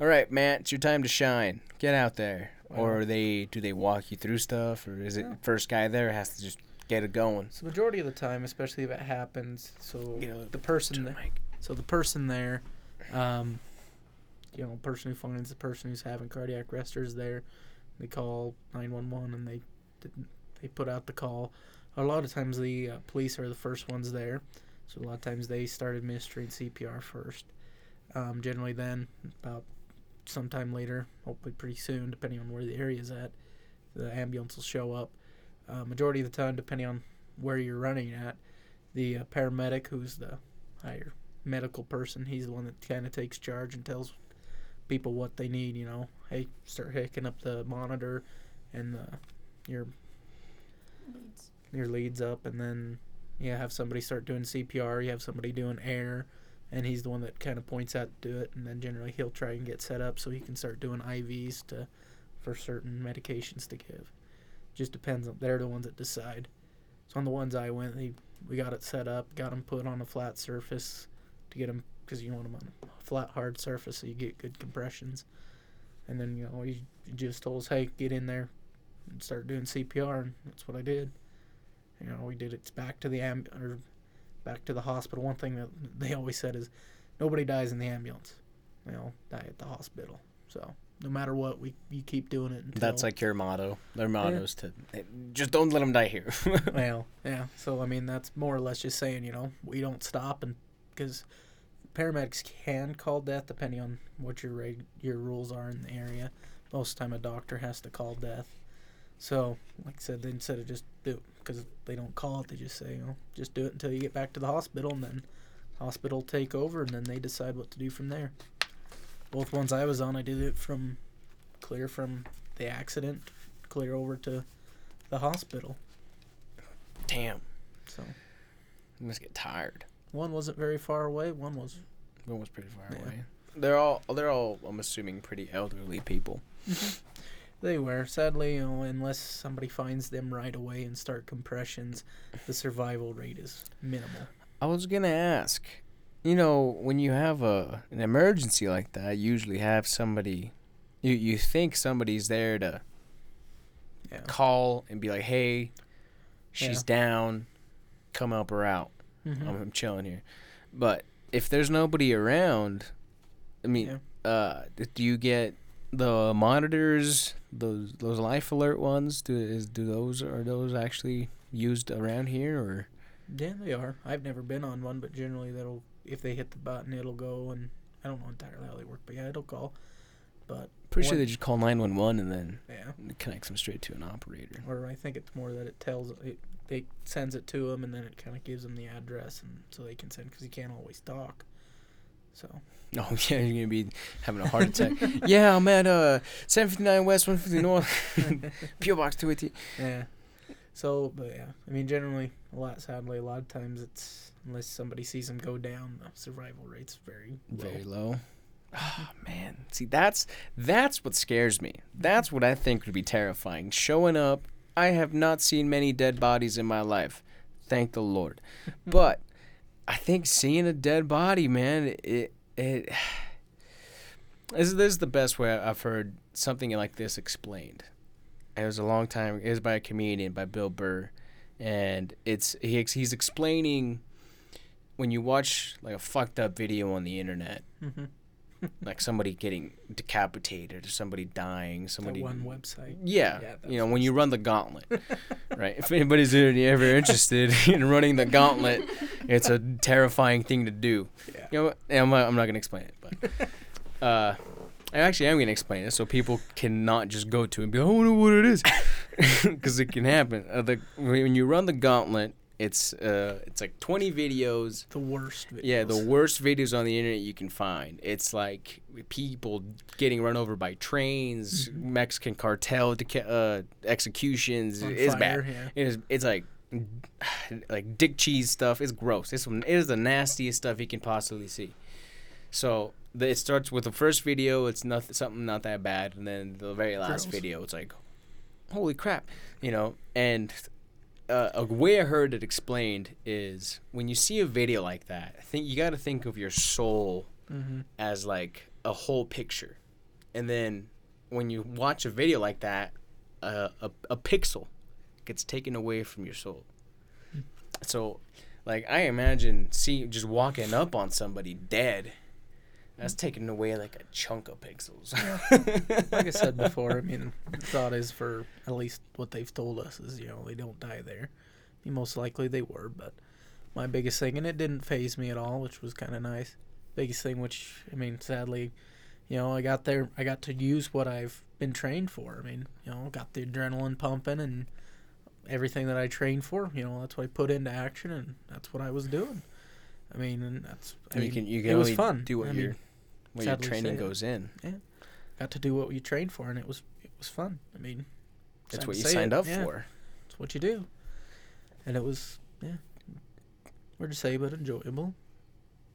all right, Matt, it's your time to shine. Get out there. or Well- they do they walk you through stuff, or is it Yeah. first guy there has to just get it going? so majority of the time, especially if it happens, so You know, the person Turn the. So the person there, um, you know, person who finds the person who's having cardiac arrest is there. They call nine one one and they they put out the call. A lot of times the uh, police are the first ones there, so a lot of times they start administering CPR first. Um, generally, then about sometime later, hopefully pretty soon, depending on where the area is at, the ambulance will show up. Uh, majority of the time, depending on where you're running at, the uh, paramedic, who's the higher medical person. He's the one that kind of takes charge and tells people what they need. You know, hey, start hooking up the monitor and the, your Leads. your leads up, and then yeah, have somebody start doing CPR. You have somebody doing air, and he's the one that kind of points out to do it. And then generally he'll try and get set up so he can start doing IVs to for certain medications to give. Just depends on they're the ones that decide. So on the ones I went, we got it set up, got them put on a flat surface to get them because you want them on a flat hard surface so you get good compressions. And then you know he just told us, hey, get in there and start doing CPR, and that's what I did. You know, we did it back to the amb or back to the hospital. One thing that they always said is, nobody dies in the ambulance. You know, die at the hospital. So no matter what, we you keep doing it. Until, That's like your motto. Their motto is to eh, just don't let them die here. well, yeah. So I mean, that's more or less just saying, you know, we don't stop, and because paramedics can call death depending on what your reg- your rules are in the area. Most of the time, a doctor has to call death. So, like I said, they instead of just do because they don't call it, they just say, you know, just do it until you get back to the hospital, and then hospital take over, and then they decide what to do from there. Both ones I was on, I did it from clear from the accident, clear over to the hospital. Damn. So You must get tired. One wasn't very far away. One was. One was pretty far Yeah. away. They're all they're all I'm assuming pretty elderly people. Mm-hmm. They were. Sadly, you know, unless somebody finds them right away and start compressions, the survival rate is minimal. I was gonna ask, you know, when you have a an emergency like that, you usually have somebody. You you think somebody's there to Yeah. call and be like, "Hey, she's down, come help her out. Mhm. I'm, I'm chilling here." But if there's nobody around, I mean, Yeah. uh, do you get the monitors, those those life alert ones? Do is do those are those actually used around here or? Yeah, they are. I've never been on one, but generally that'll if they hit the button, it'll go, and I don't know entirely how they work, but yeah, it'll call. But Pretty sure they just call nine one one and then yeah, it connects them straight to an operator. or I think it's more that it tells it, it sends it to them, and then it kind of gives them the address, and so they can send because you can't always talk. So Oh yeah, you're gonna be having a heart attack. yeah, I'm at uh 759 West, 150 North, PO Box 280. yeah, so but yeah, I mean generally a lot. Sadly, a lot of times it's unless somebody sees them go down, the survival rate's very low. Very low. Ah man, see that's that's what scares me. That's what I think would be terrifying. Showing up, I have not seen many dead bodies in my life, thank the Lord. But I think seeing a dead body, man, it it. This is, this is the best way I've heard something like this explained. It was a long time. It was by a comedian, by Bill Burr, and it's he, he's explaining when you watch like a fucked up video on the internet, Mhm. Like somebody getting decapitated or somebody dying, somebody That one website. yeah, Yeah, you know when you run the gauntlet, right? If anybody's ever interested in running the gauntlet, it's a terrifying thing to do. Yeah. You know, what? I'm not, I'm not gonna explain it, but uh, I actually am gonna explain it so people cannot just go to it and be, like, I don't know what it is, because it can happen. Uh, the when you run the gauntlet, it's uh, it's like 20 videos. The worst. Videos. Yeah, the worst videos on the internet you can find. It's like people getting run over by trains, Mhm. Mexican cartel deca- uh, executions. On It's bad. Yeah. It is. It's like like dick cheese stuff. It's gross. It's it is the nastiest stuff you can possibly see. So the, it starts with the first video. It's not something not that bad, and then the very last Gross. video, it's like, holy crap, you know. And uh, a way I heard it explained is when you see a video like that, I think you got to think of your soul Mm-hmm. as like a whole picture, and then when you watch a video like that, uh, a a pixel gets taken away from your soul. Hmm. So, like I imagine, see just walking up on somebody dead. That's taking away like a chunk of pixels. like I said before, I mean, the thought is for at least what they've told us is, you know, they don't die there. I mean, most likely they were, but my biggest thing, and it didn't phase me at all, which was kind of nice. Biggest thing, which, I mean, sadly, you know, I got there, I got to use what I've been trained for. I mean, you know, got the adrenaline pumping and everything that I trained for, you know, that's what I put into action, and that's what I was doing. I mean, and that's, I you mean, can you can it was fun. do what I your mean, what your training goes in. Yeah, got to do what you trained for, and it was, it was fun. I mean, That's what you signed it, up yeah. for. It's what you do. And it was, yeah, hard to say, but enjoyable.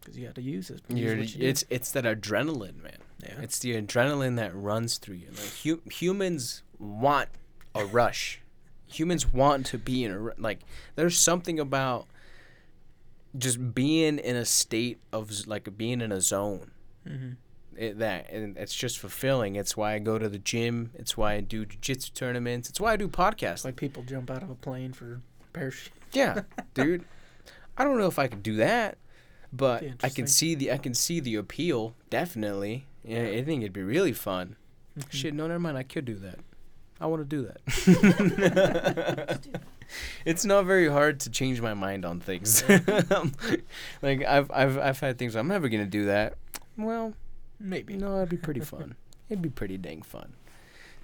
Because you had to use it. Use you do. it's it's that adrenaline, man. yeah. It's the adrenaline that runs through you. Like hu- humans want a rush. Humans want to be in a like. There's something about just being in a state of like being in a zone. hmm It, that and it's just fulfilling. It's why I go to the gym. It's why I do jiu-jitsu tournaments. It's why I do podcasts. It's like people jump out of a plane for parachute. Yeah, dude. I don't know if I could do that, but I can see the I can see the appeal. Definitely. Yeah, I think it'd be really fun. Shit, no, never mind. I could do that. I want to do that. it's not very hard to change my mind on things. like I've I've I've had things. I'm never gonna do that. Well, Maybe. no, it'd be pretty fun. it'd be pretty dang fun.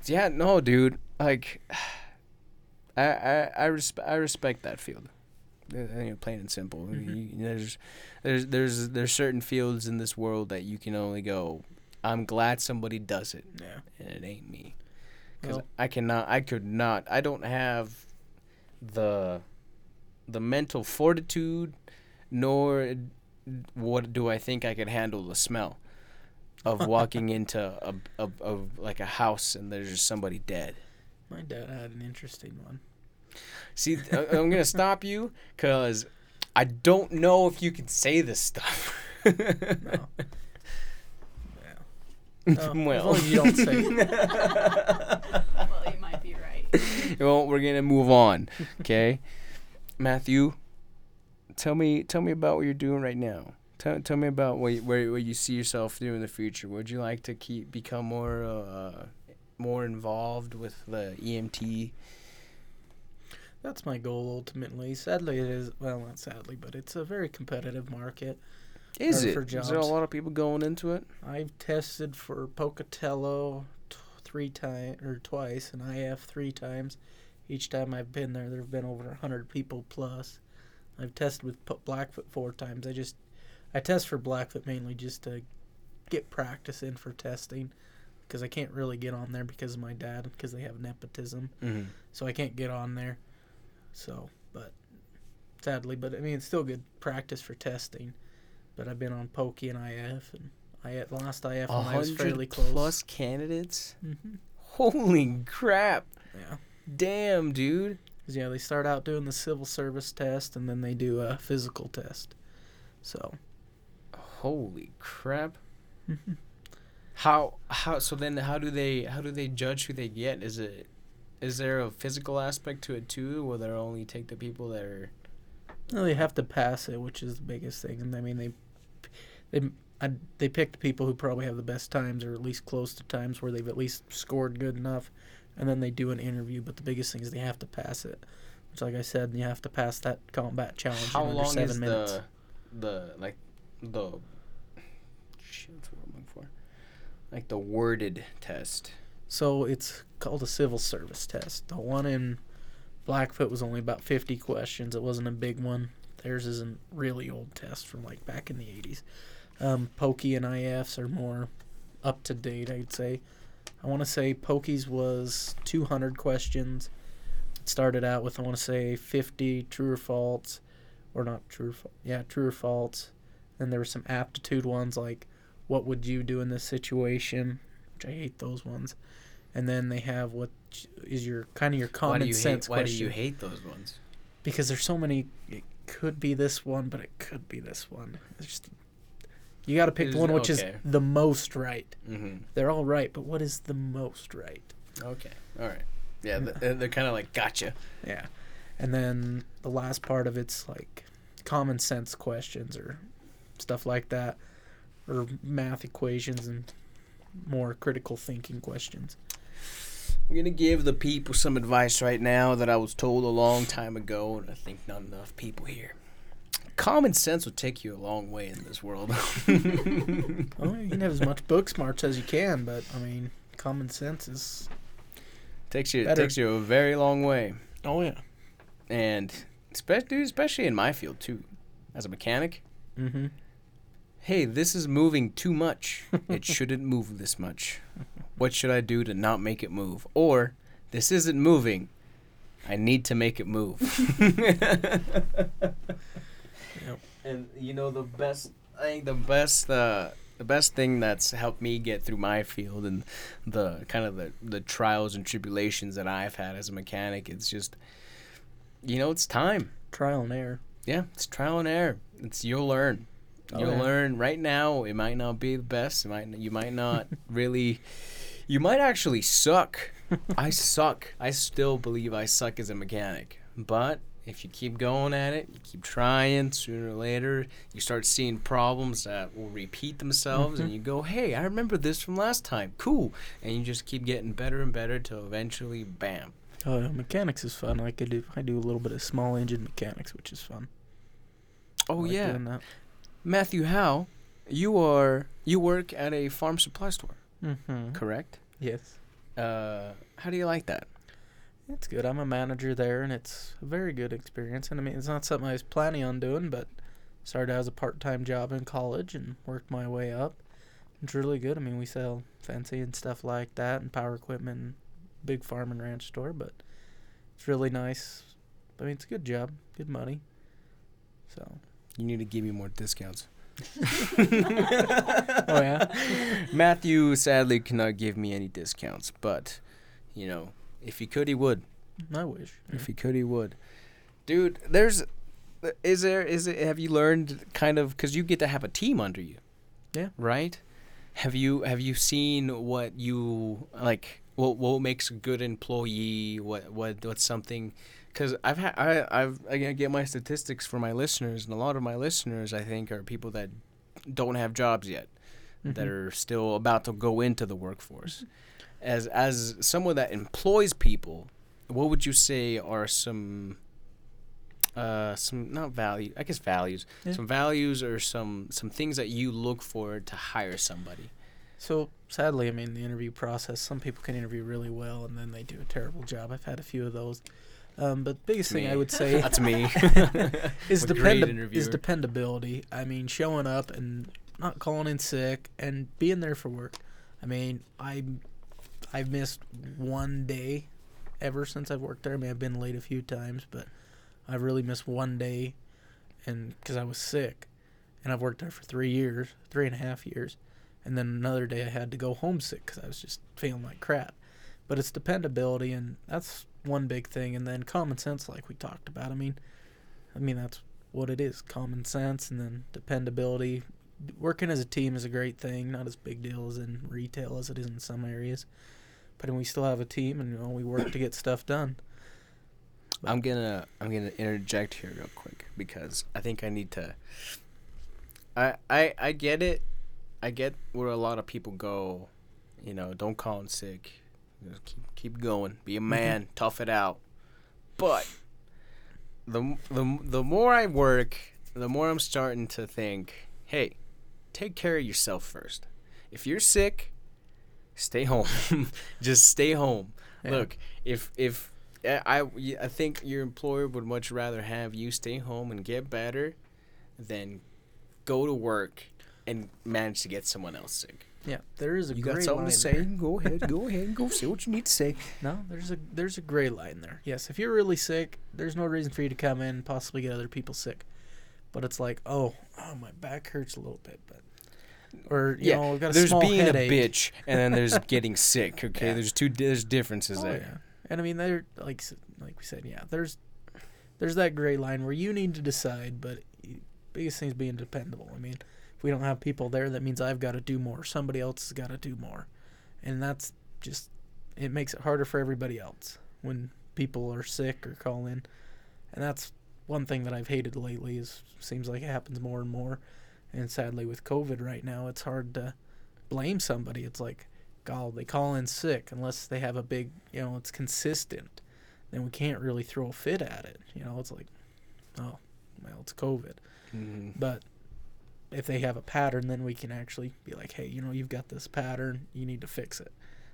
Yeah, no, dude. Like, I I I, resp- I respect that field. Uh, You know, plain and simple. Mhm. You- there's there's there's there's certain fields in this world that you can only go. I'm glad somebody does it, Yeah. and it ain't me. Because Well, I cannot. I could not. I don't have the the mental fortitude nor what do I think I could handle the smell of walking into a, a, a like a house and there's just somebody dead. My dad had an interesting one. See, I'm gonna stop you because I don't know if you can say this stuff. No. Yeah. Oh, well, you don't say it. well, you might be right. well, we're gonna move on. Okay, Matthew, tell me, tell me about what you're doing right now. Tell, tell me about what you, where, where you see yourself doing in the future. Would you like to keep become more uh, more involved with the EMT? That's my goal ultimately. Sadly, it is well, not sadly, but it's a very competitive market. Is it? Is there a lot of people going into it? I've tested for Pocatello three times or twice, and IF three times. Each time I've been there, there have been over hundred people plus. I've tested with Blackfoot four times. I just I test for Blackfoot mainly just to get practice in for testing because I can't really get on there because of my dad because they have nepotism, Mm-hmm. so I can't get on there. So, but sadly, but I mean it's still good practice for testing. But I've been on Pokey and IF and I the last IF A I was fairly close. plus candidates. hmm Holy crap! Yeah. Damn, dude. yeah, they start out doing the civil service test and then they do a physical test. So, Holy crap. mhm. How how so then how do they how do they judge who they get? Is it is there a physical aspect to it too, or they only take the people that are well, they have to pass it, which is the biggest thing. And I mean, they they I, they pick the people who probably have the best times or at least close to times where they've at least scored good enough, and then they do an interview. But the biggest thing is they have to pass it. Which, like I said, you have to pass that combat challenge how in under long seven is minutes. the the like the the word I'm looking for? Like the worded test. So it's called a civil service test. The one in Blackfoot was only about 50 questions. It wasn't a big one. Theirs is a really old test from like back in the 80s. Um, Pokey and IFs are more up to date, I'd say. I want to say Pokey's was 200 questions. It started out with, I want to say, 50 true or false. Or not true or false. Yeah, true or false. Then there were some aptitude ones like, what would you do in this situation? Which I hate those ones and then they have what is your kind of your common sense hate why do you hate those ones? because there's so many it could be this one but it could be this one it's just you got to pick the one which okay. is the most right Mm-hmm. they're all right but what is the most right Okay. All right. Yeah, th- they're, they're kind of like gotcha. yeah and then the last part of it's like common sense questions or stuff like that or math equations and more critical thinking questions I'm gonna give the people some advice right now that I was told a long time ago, and I think not enough people hear. Common sense will take you a long way in this world. well you can have as much book smarts as you can but i mean common sense is takes you Better. takes you a very long way, oh yeah and especially especially in my field too, as a mechanic. mm-hmm Hey, this is moving too much. It shouldn't move this much. What should I do to not make it move? Or this isn't moving. I need to make it move. And you know the best I think the best uh the best thing that's helped me get through my field and the kind of the, the trials and tribulations that I've had as a mechanic, it's just you know, it's time. trial and error Yeah, it's trial and error. It's you'll learn. Oh, You'll yeah. learn right now. It might not be the best. It might you might not really. You might actually suck. I suck. I still believe I suck as a mechanic. But if you keep going at it, you keep trying. Sooner or later, you start seeing problems that will repeat themselves, and Mhm. you go, "Hey, I remember this from last time. Cool." And you just keep getting better and better till eventually, bam. oh yeah, mechanics is fun i could do i do a little bit of small engine mechanics which is fun Oh like yeah. Matthew Howell, you are you work at a farm supply store, mm-hmm. correct? yes Uh, how do you like that? It's good. I'm a manager there and it's a very good experience. And i mean it's not something i was planning on doing but started as a part-time job in college and worked my way up. It's really good. I mean we sell fancy and stuff like that and power equipment and big farm and ranch store but it's really nice. I mean it's a good job good money. So. You need to give me more discounts. Oh yeah. Matthew sadly cannot give me any discounts, but you know, if he could, he would. I wish. If he could, he would. Dude, there's, is there is it? Have you learned kind of because you get to have a team under you? Yeah. Right. Have you have you seen what you like? What what makes a good employee? What what what's something? Because I've had I I've I get my statistics for my listeners, and a lot of my listeners I think are people that don't have jobs yet that Mhm. are still about to go into the workforce. As as someone that employs people, what would you say are some uh some not value I guess values. Yeah. Some values or some some things that you look for to hire somebody. So sadly, I mean, the interview process. Some people can interview really well, and then they do a terrible job. I've had a few of those. Um, but biggest thing I would say That's me. is I'm depend- is dependability. I mean, showing up and not calling in sick and being there for work. I mean, I I've missed one day ever since I've worked there. I mean, I've been late a few times, but I've really missed one day, and because I was sick, and I've worked there for three years, three and a half years, and then another day I had to go home sick because I was just feeling like crap. But it's dependability, and that's one big thing, and then common sense, like we talked about. I mean, I mean that's what it is common sense and then dependability working as a team is a great thing not as big deal as in retail as it is in some areas but we still have a team and you know we work to get stuff done I'm gonna I'm gonna interject here real quick because I think I need to. I I I get it, I get where a lot of people go, you know, don't call in sick, just keep keep going, be a mm-hmm. man, tough it out. But the the the more I work, the more I'm starting to think, hey, take care of yourself first. If you're sick, stay home. just stay home. Yeah. Look, if if I I think your employer would much rather have you stay home and get better than go to work and manage to get someone else sick. yeah there is a You gray got something line to say? there. Go ahead, go ahead, go say what you need to say. no there's a there's a gray line there yes if you're really sick there's no reason for you to come in and possibly get other people sick but it's like oh oh my back hurts a little bit but or you Yeah, know I've got a There's small being headache. a bitch, and then there's getting sick. Okay, Yeah. there's two there's differences Oh, there. yeah. And I mean, there, like, like we said, yeah, there's, there's that gray line where you need to decide. But biggest thing is being dependable. I mean, if we don't have people there, that means I've got to do more. Somebody else has got to do more, and that's just, it makes it harder for everybody else when people are sick or call in, and that's one thing that I've hated lately. Is seems like it happens more and more, and sadly with COVID right now, it's hard to blame somebody. It's like God, they call in sick unless they have a big, you know, it's consistent. Then we can't really throw a fit at it. You know, it's like, oh, well, it's COVID. Mhm. But if they have a pattern, then we can actually be like, hey, you know, you've got this pattern. You need to fix it.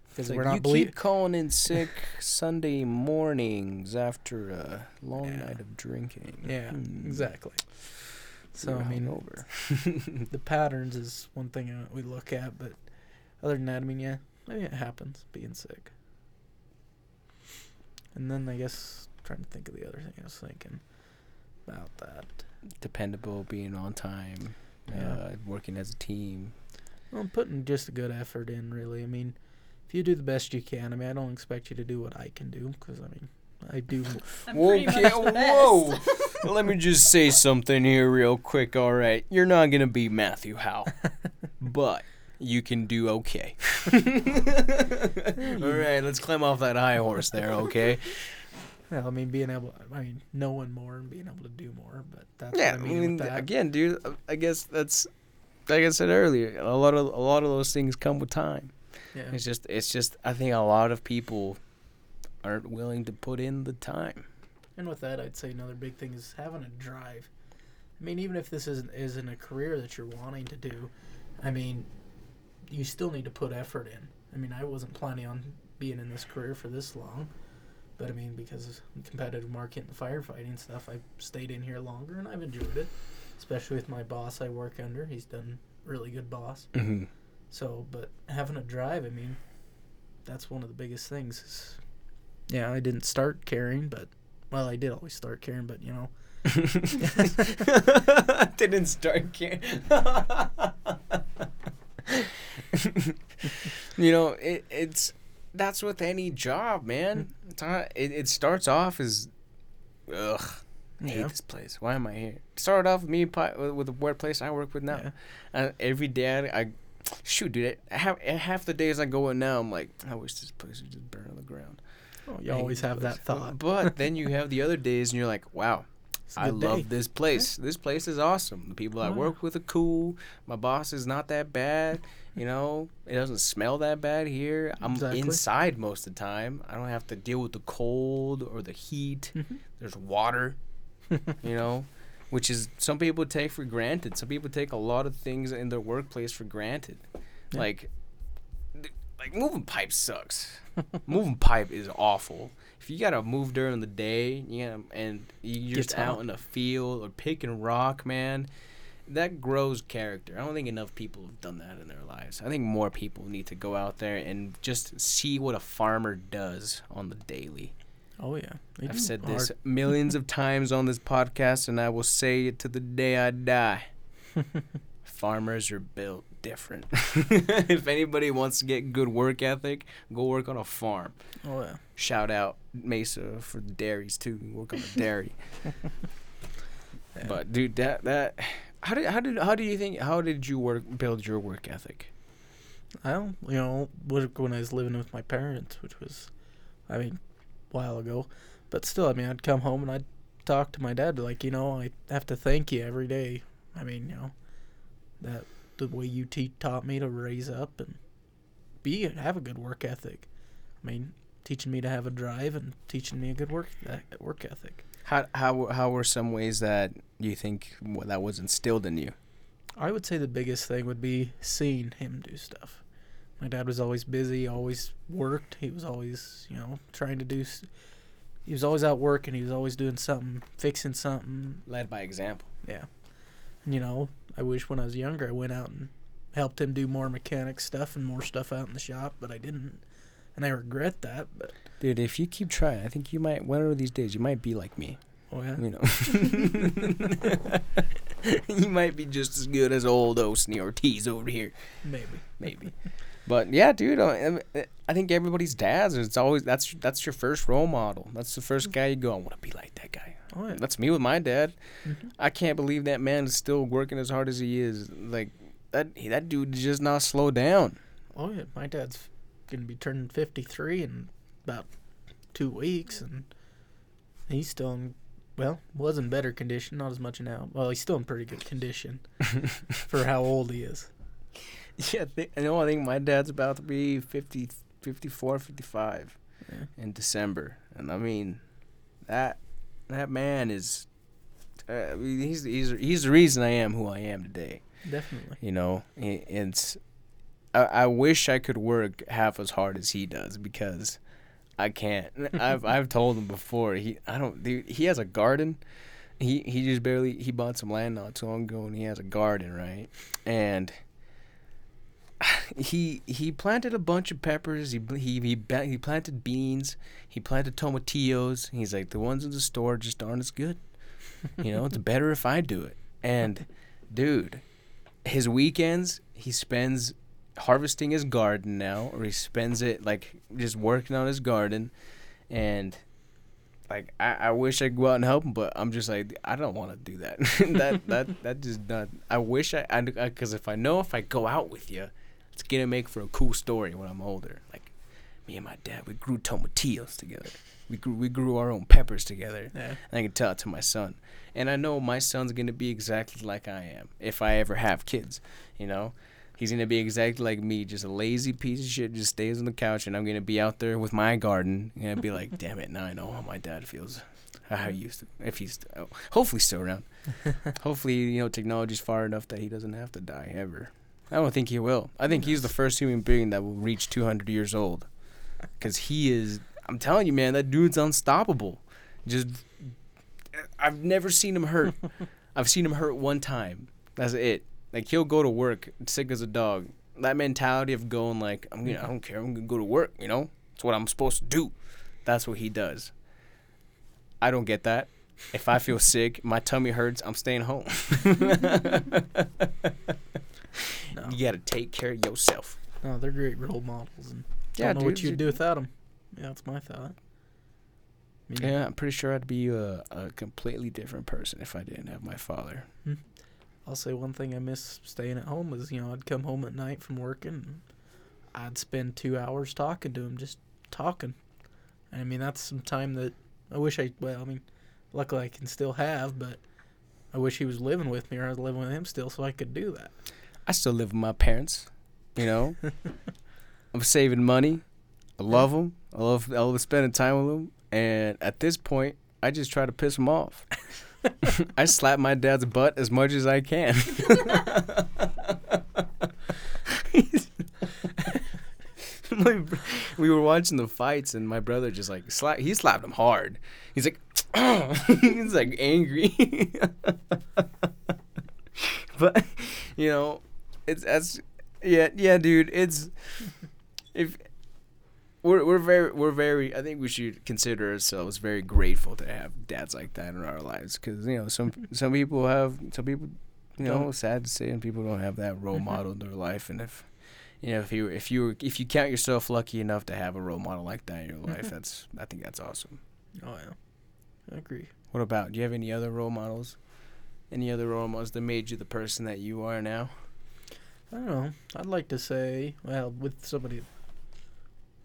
Because It's we're not you keep calling in sick Sunday mornings after a long Yeah. night of drinking. Yeah, Hmm. exactly. So I mean, over. the patterns is one thing we look at, but other than that, I mean, yeah, maybe it happens being sick. And then I guess trying to think of the other thing I was thinking about that. dependable, being on time, Yeah. uh, working as a team. Well, putting just a good effort in, really. I mean, if you do the best you can, I mean, I don't expect you to do what I can do, because I mean, I do. I'm pretty much the whoa. Let me just say something here real quick. All right, you're not gonna be Matthew Howell, but you can do okay. all right, let's climb off that high horse there. Okay. well, I mean, being able, I mean, knowing more and being able to do more, but that's Yeah, I I mean, mean, with that. again, dude. I guess that's like I said earlier. A lot of a lot of those things come with time. yeah. It's just it's just I think a lot of people aren't willing to put in the time. And with that, I'd say another big thing is having a drive. I mean, even if this isn't isn't a career that you're wanting to do, I mean, you still need to put effort in. I mean, I wasn't planning on being in this career for this long, but I mean, because of the competitive market and the firefighting stuff, I stayed in here longer and I've enjoyed it. Especially with my boss I work under, he's done really good boss. Mm-hmm. So, but having a drive, I mean, that's one of the biggest things. Is, yeah, I didn't start caring, but well, I did always start caring, but you know, Didn't start caring. you know, it, it's that's with any job, man. It's not, it, it starts off as, ugh, I hate Yeah. this place. Why am I here? Started off with me pi- with with the workplace I work with now. Yeah. Uh, every day I, I shoot, dude. I have half the days I go in now. I'm like, I wish this place would just burn to the ground. Oh, you always have that thought. But then you have the other days, and you're like, wow, I love day. this place. This place is awesome. The people I Oh, work with are cool. My boss is not that bad. You know, it doesn't smell that bad here. I'm Exactly. inside most of the time. I don't have to deal with the cold or the heat. Mhm. There's water, you know, which is some people take for granted. Some people take a lot of things in their workplace for granted. Yeah. Like like moving pipe sucks. moving pipe is awful. If you gotta move during the day, yeah, and you're Gets just out in a field or picking rock, man, that grows character. I don't think enough people have done that in their lives. I think more people need to go out there and just see what a farmer does on the daily. Oh yeah. They I've said hard- this millions of times on this podcast, and I will say it to the day I die. Farmers are built different. if anybody wants to get good work ethic, go work on a farm. Oh yeah. Shout out Mesa for the dairies too. Work on a dairy. Yeah. But dude, that that how did how did how do you think how did you work build your work ethic? I don't, you know, work when I was living with my parents, which was, I mean, a while ago. But still, I mean, I'd come home and I'd talk to my dad, like, you know, I have to thank you every day. I mean, you know, that the way you te- taught me to raise up and be and have a good work ethic. I mean, teaching me to have a drive and teaching me a good work that work ethic. How how how were some ways that you think that was instilled in you? I would say the biggest thing would be seeing him do stuff. My dad was always busy, always worked. He was always, you know, trying to do. He was always out working. He was always doing something, fixing something. Led by example. Yeah. And, you know, I wish when I was younger I went out and helped him do more mechanic stuff and more stuff out in the shop, but I didn't. And I regret that. But Dude, if you keep trying, I think you might one of these days you might be like me. oh yeah, You know, you might be just as good as old Osney Ortiz over here, maybe. maybe. But yeah, dude, I I think everybody's dads. It's always that's that's your first role model. That's the first guy you go. I want to be like that guy. Oh yeah. That's me with my dad. Mhm. I can't believe that man is still working as hard as he is. Like that that dude just not slow down. Oh yeah, my dad's gonna be turning fifty three in about two weeks, and he's still in well, was in better condition, not as much now. Well, he's still in pretty good condition for how old he is. Yeah, I know. I think my dad's about to be 50, 54, 55 Yeah. in December, and I mean, that that man is. Uh, I mean, he's he's he's the reason I am who I am today. Definitely. You know, I- it's. I, I wish I could work half as hard as he does because I can't. I've I've told him before. He I don't. Dude, he has a garden. He he just barely he bought some land not too long ago and he has a garden right and he he planted a bunch of peppers. He he he, he planted beans. He planted tomatillos. He's like the ones in the store just aren't as good. You know, it's better if I do it. And dude, his weekends he spends harvesting his garden now, or he spends it like just working on his garden. And like I, I wish I could go out and help him, but I'm just like I don't want to do that. that that that just not. I wish I I because if I know if I go out with you, it's gonna make for a cool story when I'm older. Like me and my dad, we grew tomatillos together. We grew we grew our own peppers together. Yeah. And I can tell it to my son. And I know my son's gonna be exactly like I am if I ever have kids. You know, he's gonna be exactly like me, just a lazy piece of shit, just stays on the couch, and I'm gonna be out there with my garden, and I'd be like, damn it, now I know how my dad feels. How he used to, if he's oh, hopefully still around. hopefully, you know, technology's far enough that he doesn't have to die ever. I don't think he will. I think he's the first human being that will reach 200 years old, because he is. I'm telling you, man, that dude's unstoppable. Just, I've never seen him hurt. I've seen him hurt one time. That's it. Like he'll go to work sick as a dog. That mentality of going like, I'm gonna, I don't care. I'm gonna go to work. You know, it's what I'm supposed to do. That's what he does. I don't get that. If I feel sick, my tummy hurts, I'm staying home. No, You gotta take care of yourself. no, they're great role models, and Yeah, don't know what you'd do without them. Yeah, that's my thought. I mean, Yeah, I'm pretty sure I'd be a, a completely different person if I didn't have my father. Hmm. I'll say one thing I miss staying at home is, you know, I'd come home at night from working and I'd spend two hours talking to him, just talking. And I mean, that's some time that I wish I, well, I mean, luckily I can still have, but I wish he was living with me or I was living with him still so I could do that. I still live with my parents. You know, I'm saving money. I love them. I love I love spending time with them. And at this point, I just try to piss them off. I slap my dad's butt as much as I can. We were watching the fights, and my brother just like slap. He slapped him hard. He's like, he's like angry. but you know, it's as yeah yeah dude. It's if we're we're very we're very. I think we should consider ourselves very grateful to have dads like that in our lives because you know some some people have some people you know Don't. sad to say and people don't have that role Mhm. model in their life and if you know if you if you if you count yourself lucky enough to have a role model like that in your life Mhm. that's I think that's awesome. Oh, yeah. I agree. What about do you have any other role models? Any other role models that made you the person that you are now? I don't know. I'd like to say, well, with somebody,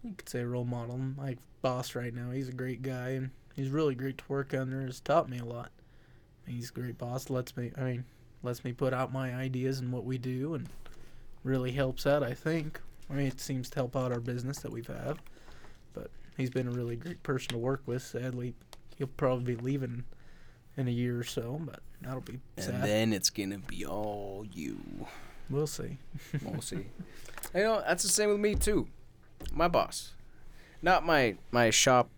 you could say role model. My boss right now, he's a great guy and he's really great to work under. Has taught me a lot. He's a great boss. Lets me, I mean, lets me put out my ideas and what we do, and really helps out. I think. I mean, it seems to help out our business that we've had. But he's been a really great person to work with. Sadly, he'll probably be leaving in a year or so, but that'll be And then it's gonna be all you. We'll see. We'll see. you know, that's the same with me too. My boss, not my my shop.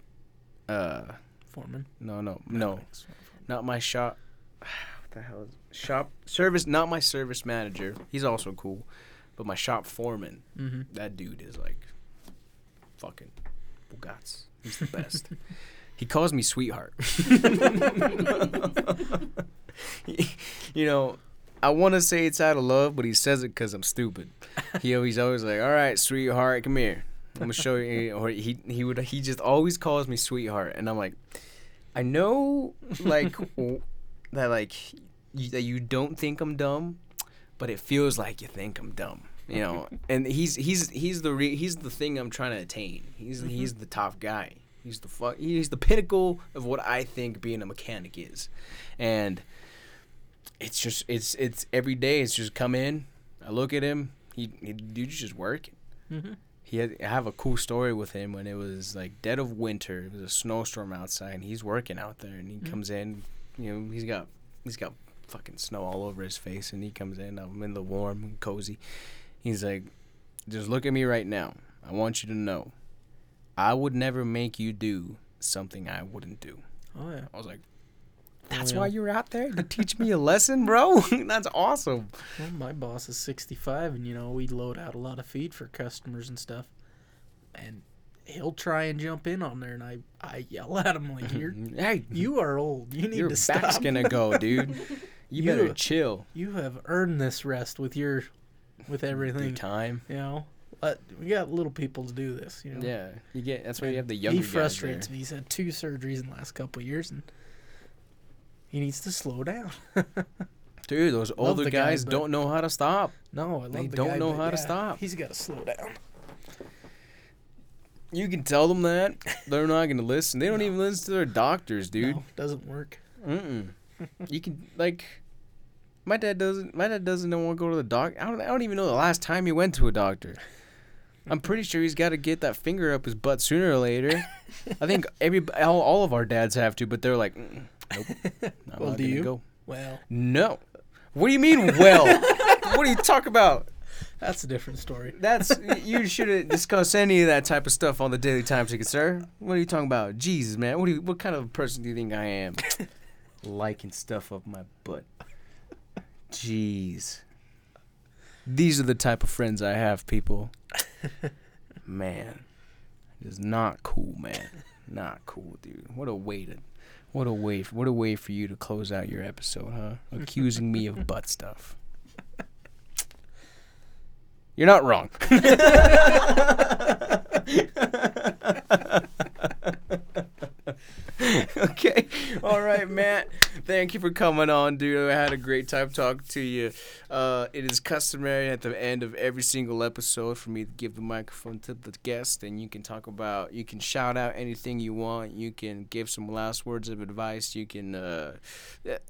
Uh, Foreman. no, no, no, not my shop. What the hell is shop service? Not my service manager. He's also cool, but my shop foreman. Mm-hmm. That dude is like fucking Bugats. He's the best. he calls me sweetheart. you know, I want to say it's out of love, but he says it because I'm stupid. He always always like, "All right, sweetheart, come here. I'm gonna show you." Or he he would he just always calls me sweetheart, and I'm like, I know like that like you, that you don't think I'm dumb, but it feels like you think I'm dumb. You know, and he's he's he's the re- he's the thing I'm trying to attain. He's mm-hmm. he's the top guy. He's the fuck. He's the pinnacle of what I think being a mechanic is, and it's just it's it's every day. It's just come in. I look at him. He, he dude's just working. Mm-hmm. He had, I have a cool story with him when it was like dead of winter. It was a snowstorm outside, and he's working out there. And he Mhm. comes in, you know, he's got he's got fucking snow all over his face, and he comes in. I'm in the warm and cozy. He's like, just look at me right now. I want you to know, I would never make you do something I wouldn't do. Oh yeah. I was like, that's why you're out there to teach me a lesson, bro. that's awesome. Well, my boss is 65, and you know we load out a lot of feed for customers and stuff, and he'll try and jump in on there, and I I yell at him like, "You're hey, you are old. You need your to back's stop. gonna go, dude. You better You- chill. You have earned this rest with your with everything. Your time. You know, we got little people to do this. You know. Yeah, you get. That's why you have the younger He frustrates me. He's had two surgeries in the last couple of years, and he needs to slow down. Dude, those Love older guy, guys but- don't know how to stop. No, I love They the don't guy, know how to stop. He's got to slow down. You can tell them that they're not gonna listen. They don't No. even listen to their doctors, dude. No, doesn't work. Mm-mm. you can like. My dad doesn't. My dad doesn't want to go to the doc. I don't. I don't even know the last time he went to a doctor. I'm pretty sure he's got to get that finger up his butt sooner or later. I think every all, all of our dads have to, but they're like, "Mm, nope. I'm Well, not do you? go. Well, No. What do you mean? Well, what are you talking about? that's a different story. That's you shouldn't discuss any of that type of stuff on the Daily Time Ticket, sir. What are you talking about? Jesus, man. What do you, what kind of person do you think I am? Liking stuff up my butt. Jeez. These are the type of friends I have, people. Man. It is not cool, man. Not cool, dude. What a way to What a way! What a way for you to close out your episode, huh? Accusing me of butt stuff. You're not wrong. okay. All right, Matt. Thank you for coming on, dude. I had a great time talking to you. Uh, it is customary at the end of every single episode for me to give the microphone to the guest, and you can talk about, you can shout out anything you want. You can give some last words of advice. You can, uh,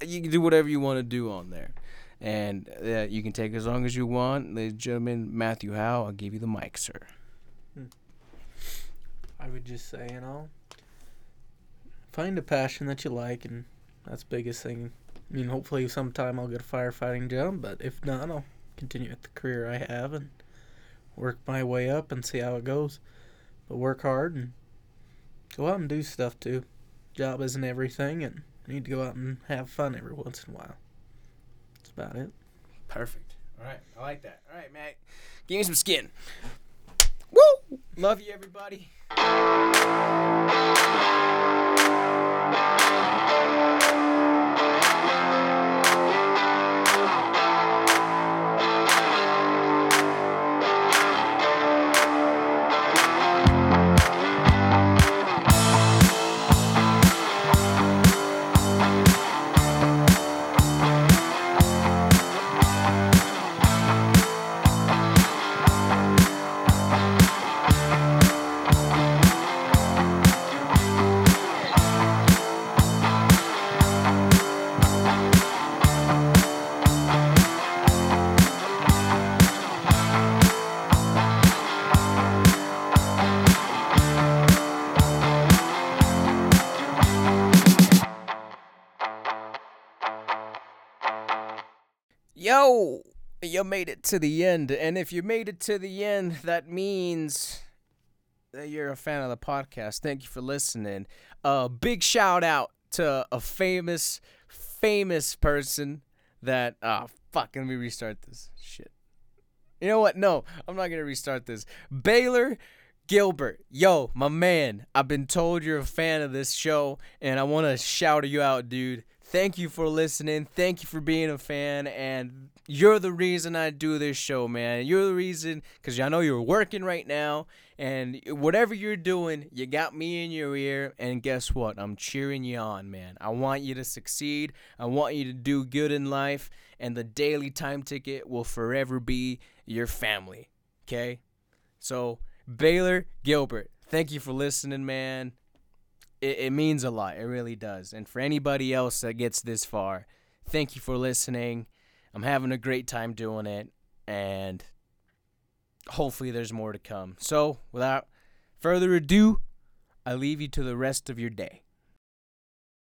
you can do whatever you want to do on there. And uh, you can take as long as you want. Ladies and gentlemen, Matthew Howell, I'll give you the mic, sir. I would just say, you know, find a passion that you like, and that's biggest thing. I mean, hopefully sometime I'll get a firefighting job, but if not, I'll continue with the career I have and work my way up and see how it goes. But work hard and go out and do stuff too. Job isn't everything, and need to go out and have fun every once in a while. That's about it. Perfect. All right. I like that. All right, Matt. Give me some skin. Woo! Love you, everybody. You made it to the end. And if you made it to the end, that means that you're a fan of the podcast. Thank you for listening. A uh, big shout out to a famous, famous person that, oh, fuck, let me restart this shit. You know what? No, I'm not going to restart this. Baylor Gilbert, yo, my man, I've been told you're a fan of this show, and I want to shout you out, dude thank you for listening. Thank you for being a fan. And you're the reason I do this show, man. You're the reason because I know you're working right now. And whatever you're doing, you got me in your ear. And guess what? I'm cheering you on, man. I want you to succeed. I want you to do good in life. And the daily time ticket will forever be your family. Okay? So, Baylor Gilbert, thank you for listening, man it, it means a lot. It really does. And for anybody else that gets this far, thank you for listening. I'm having a great time doing it, and hopefully there's more to come. So, without further ado, I leave you to the rest of your day.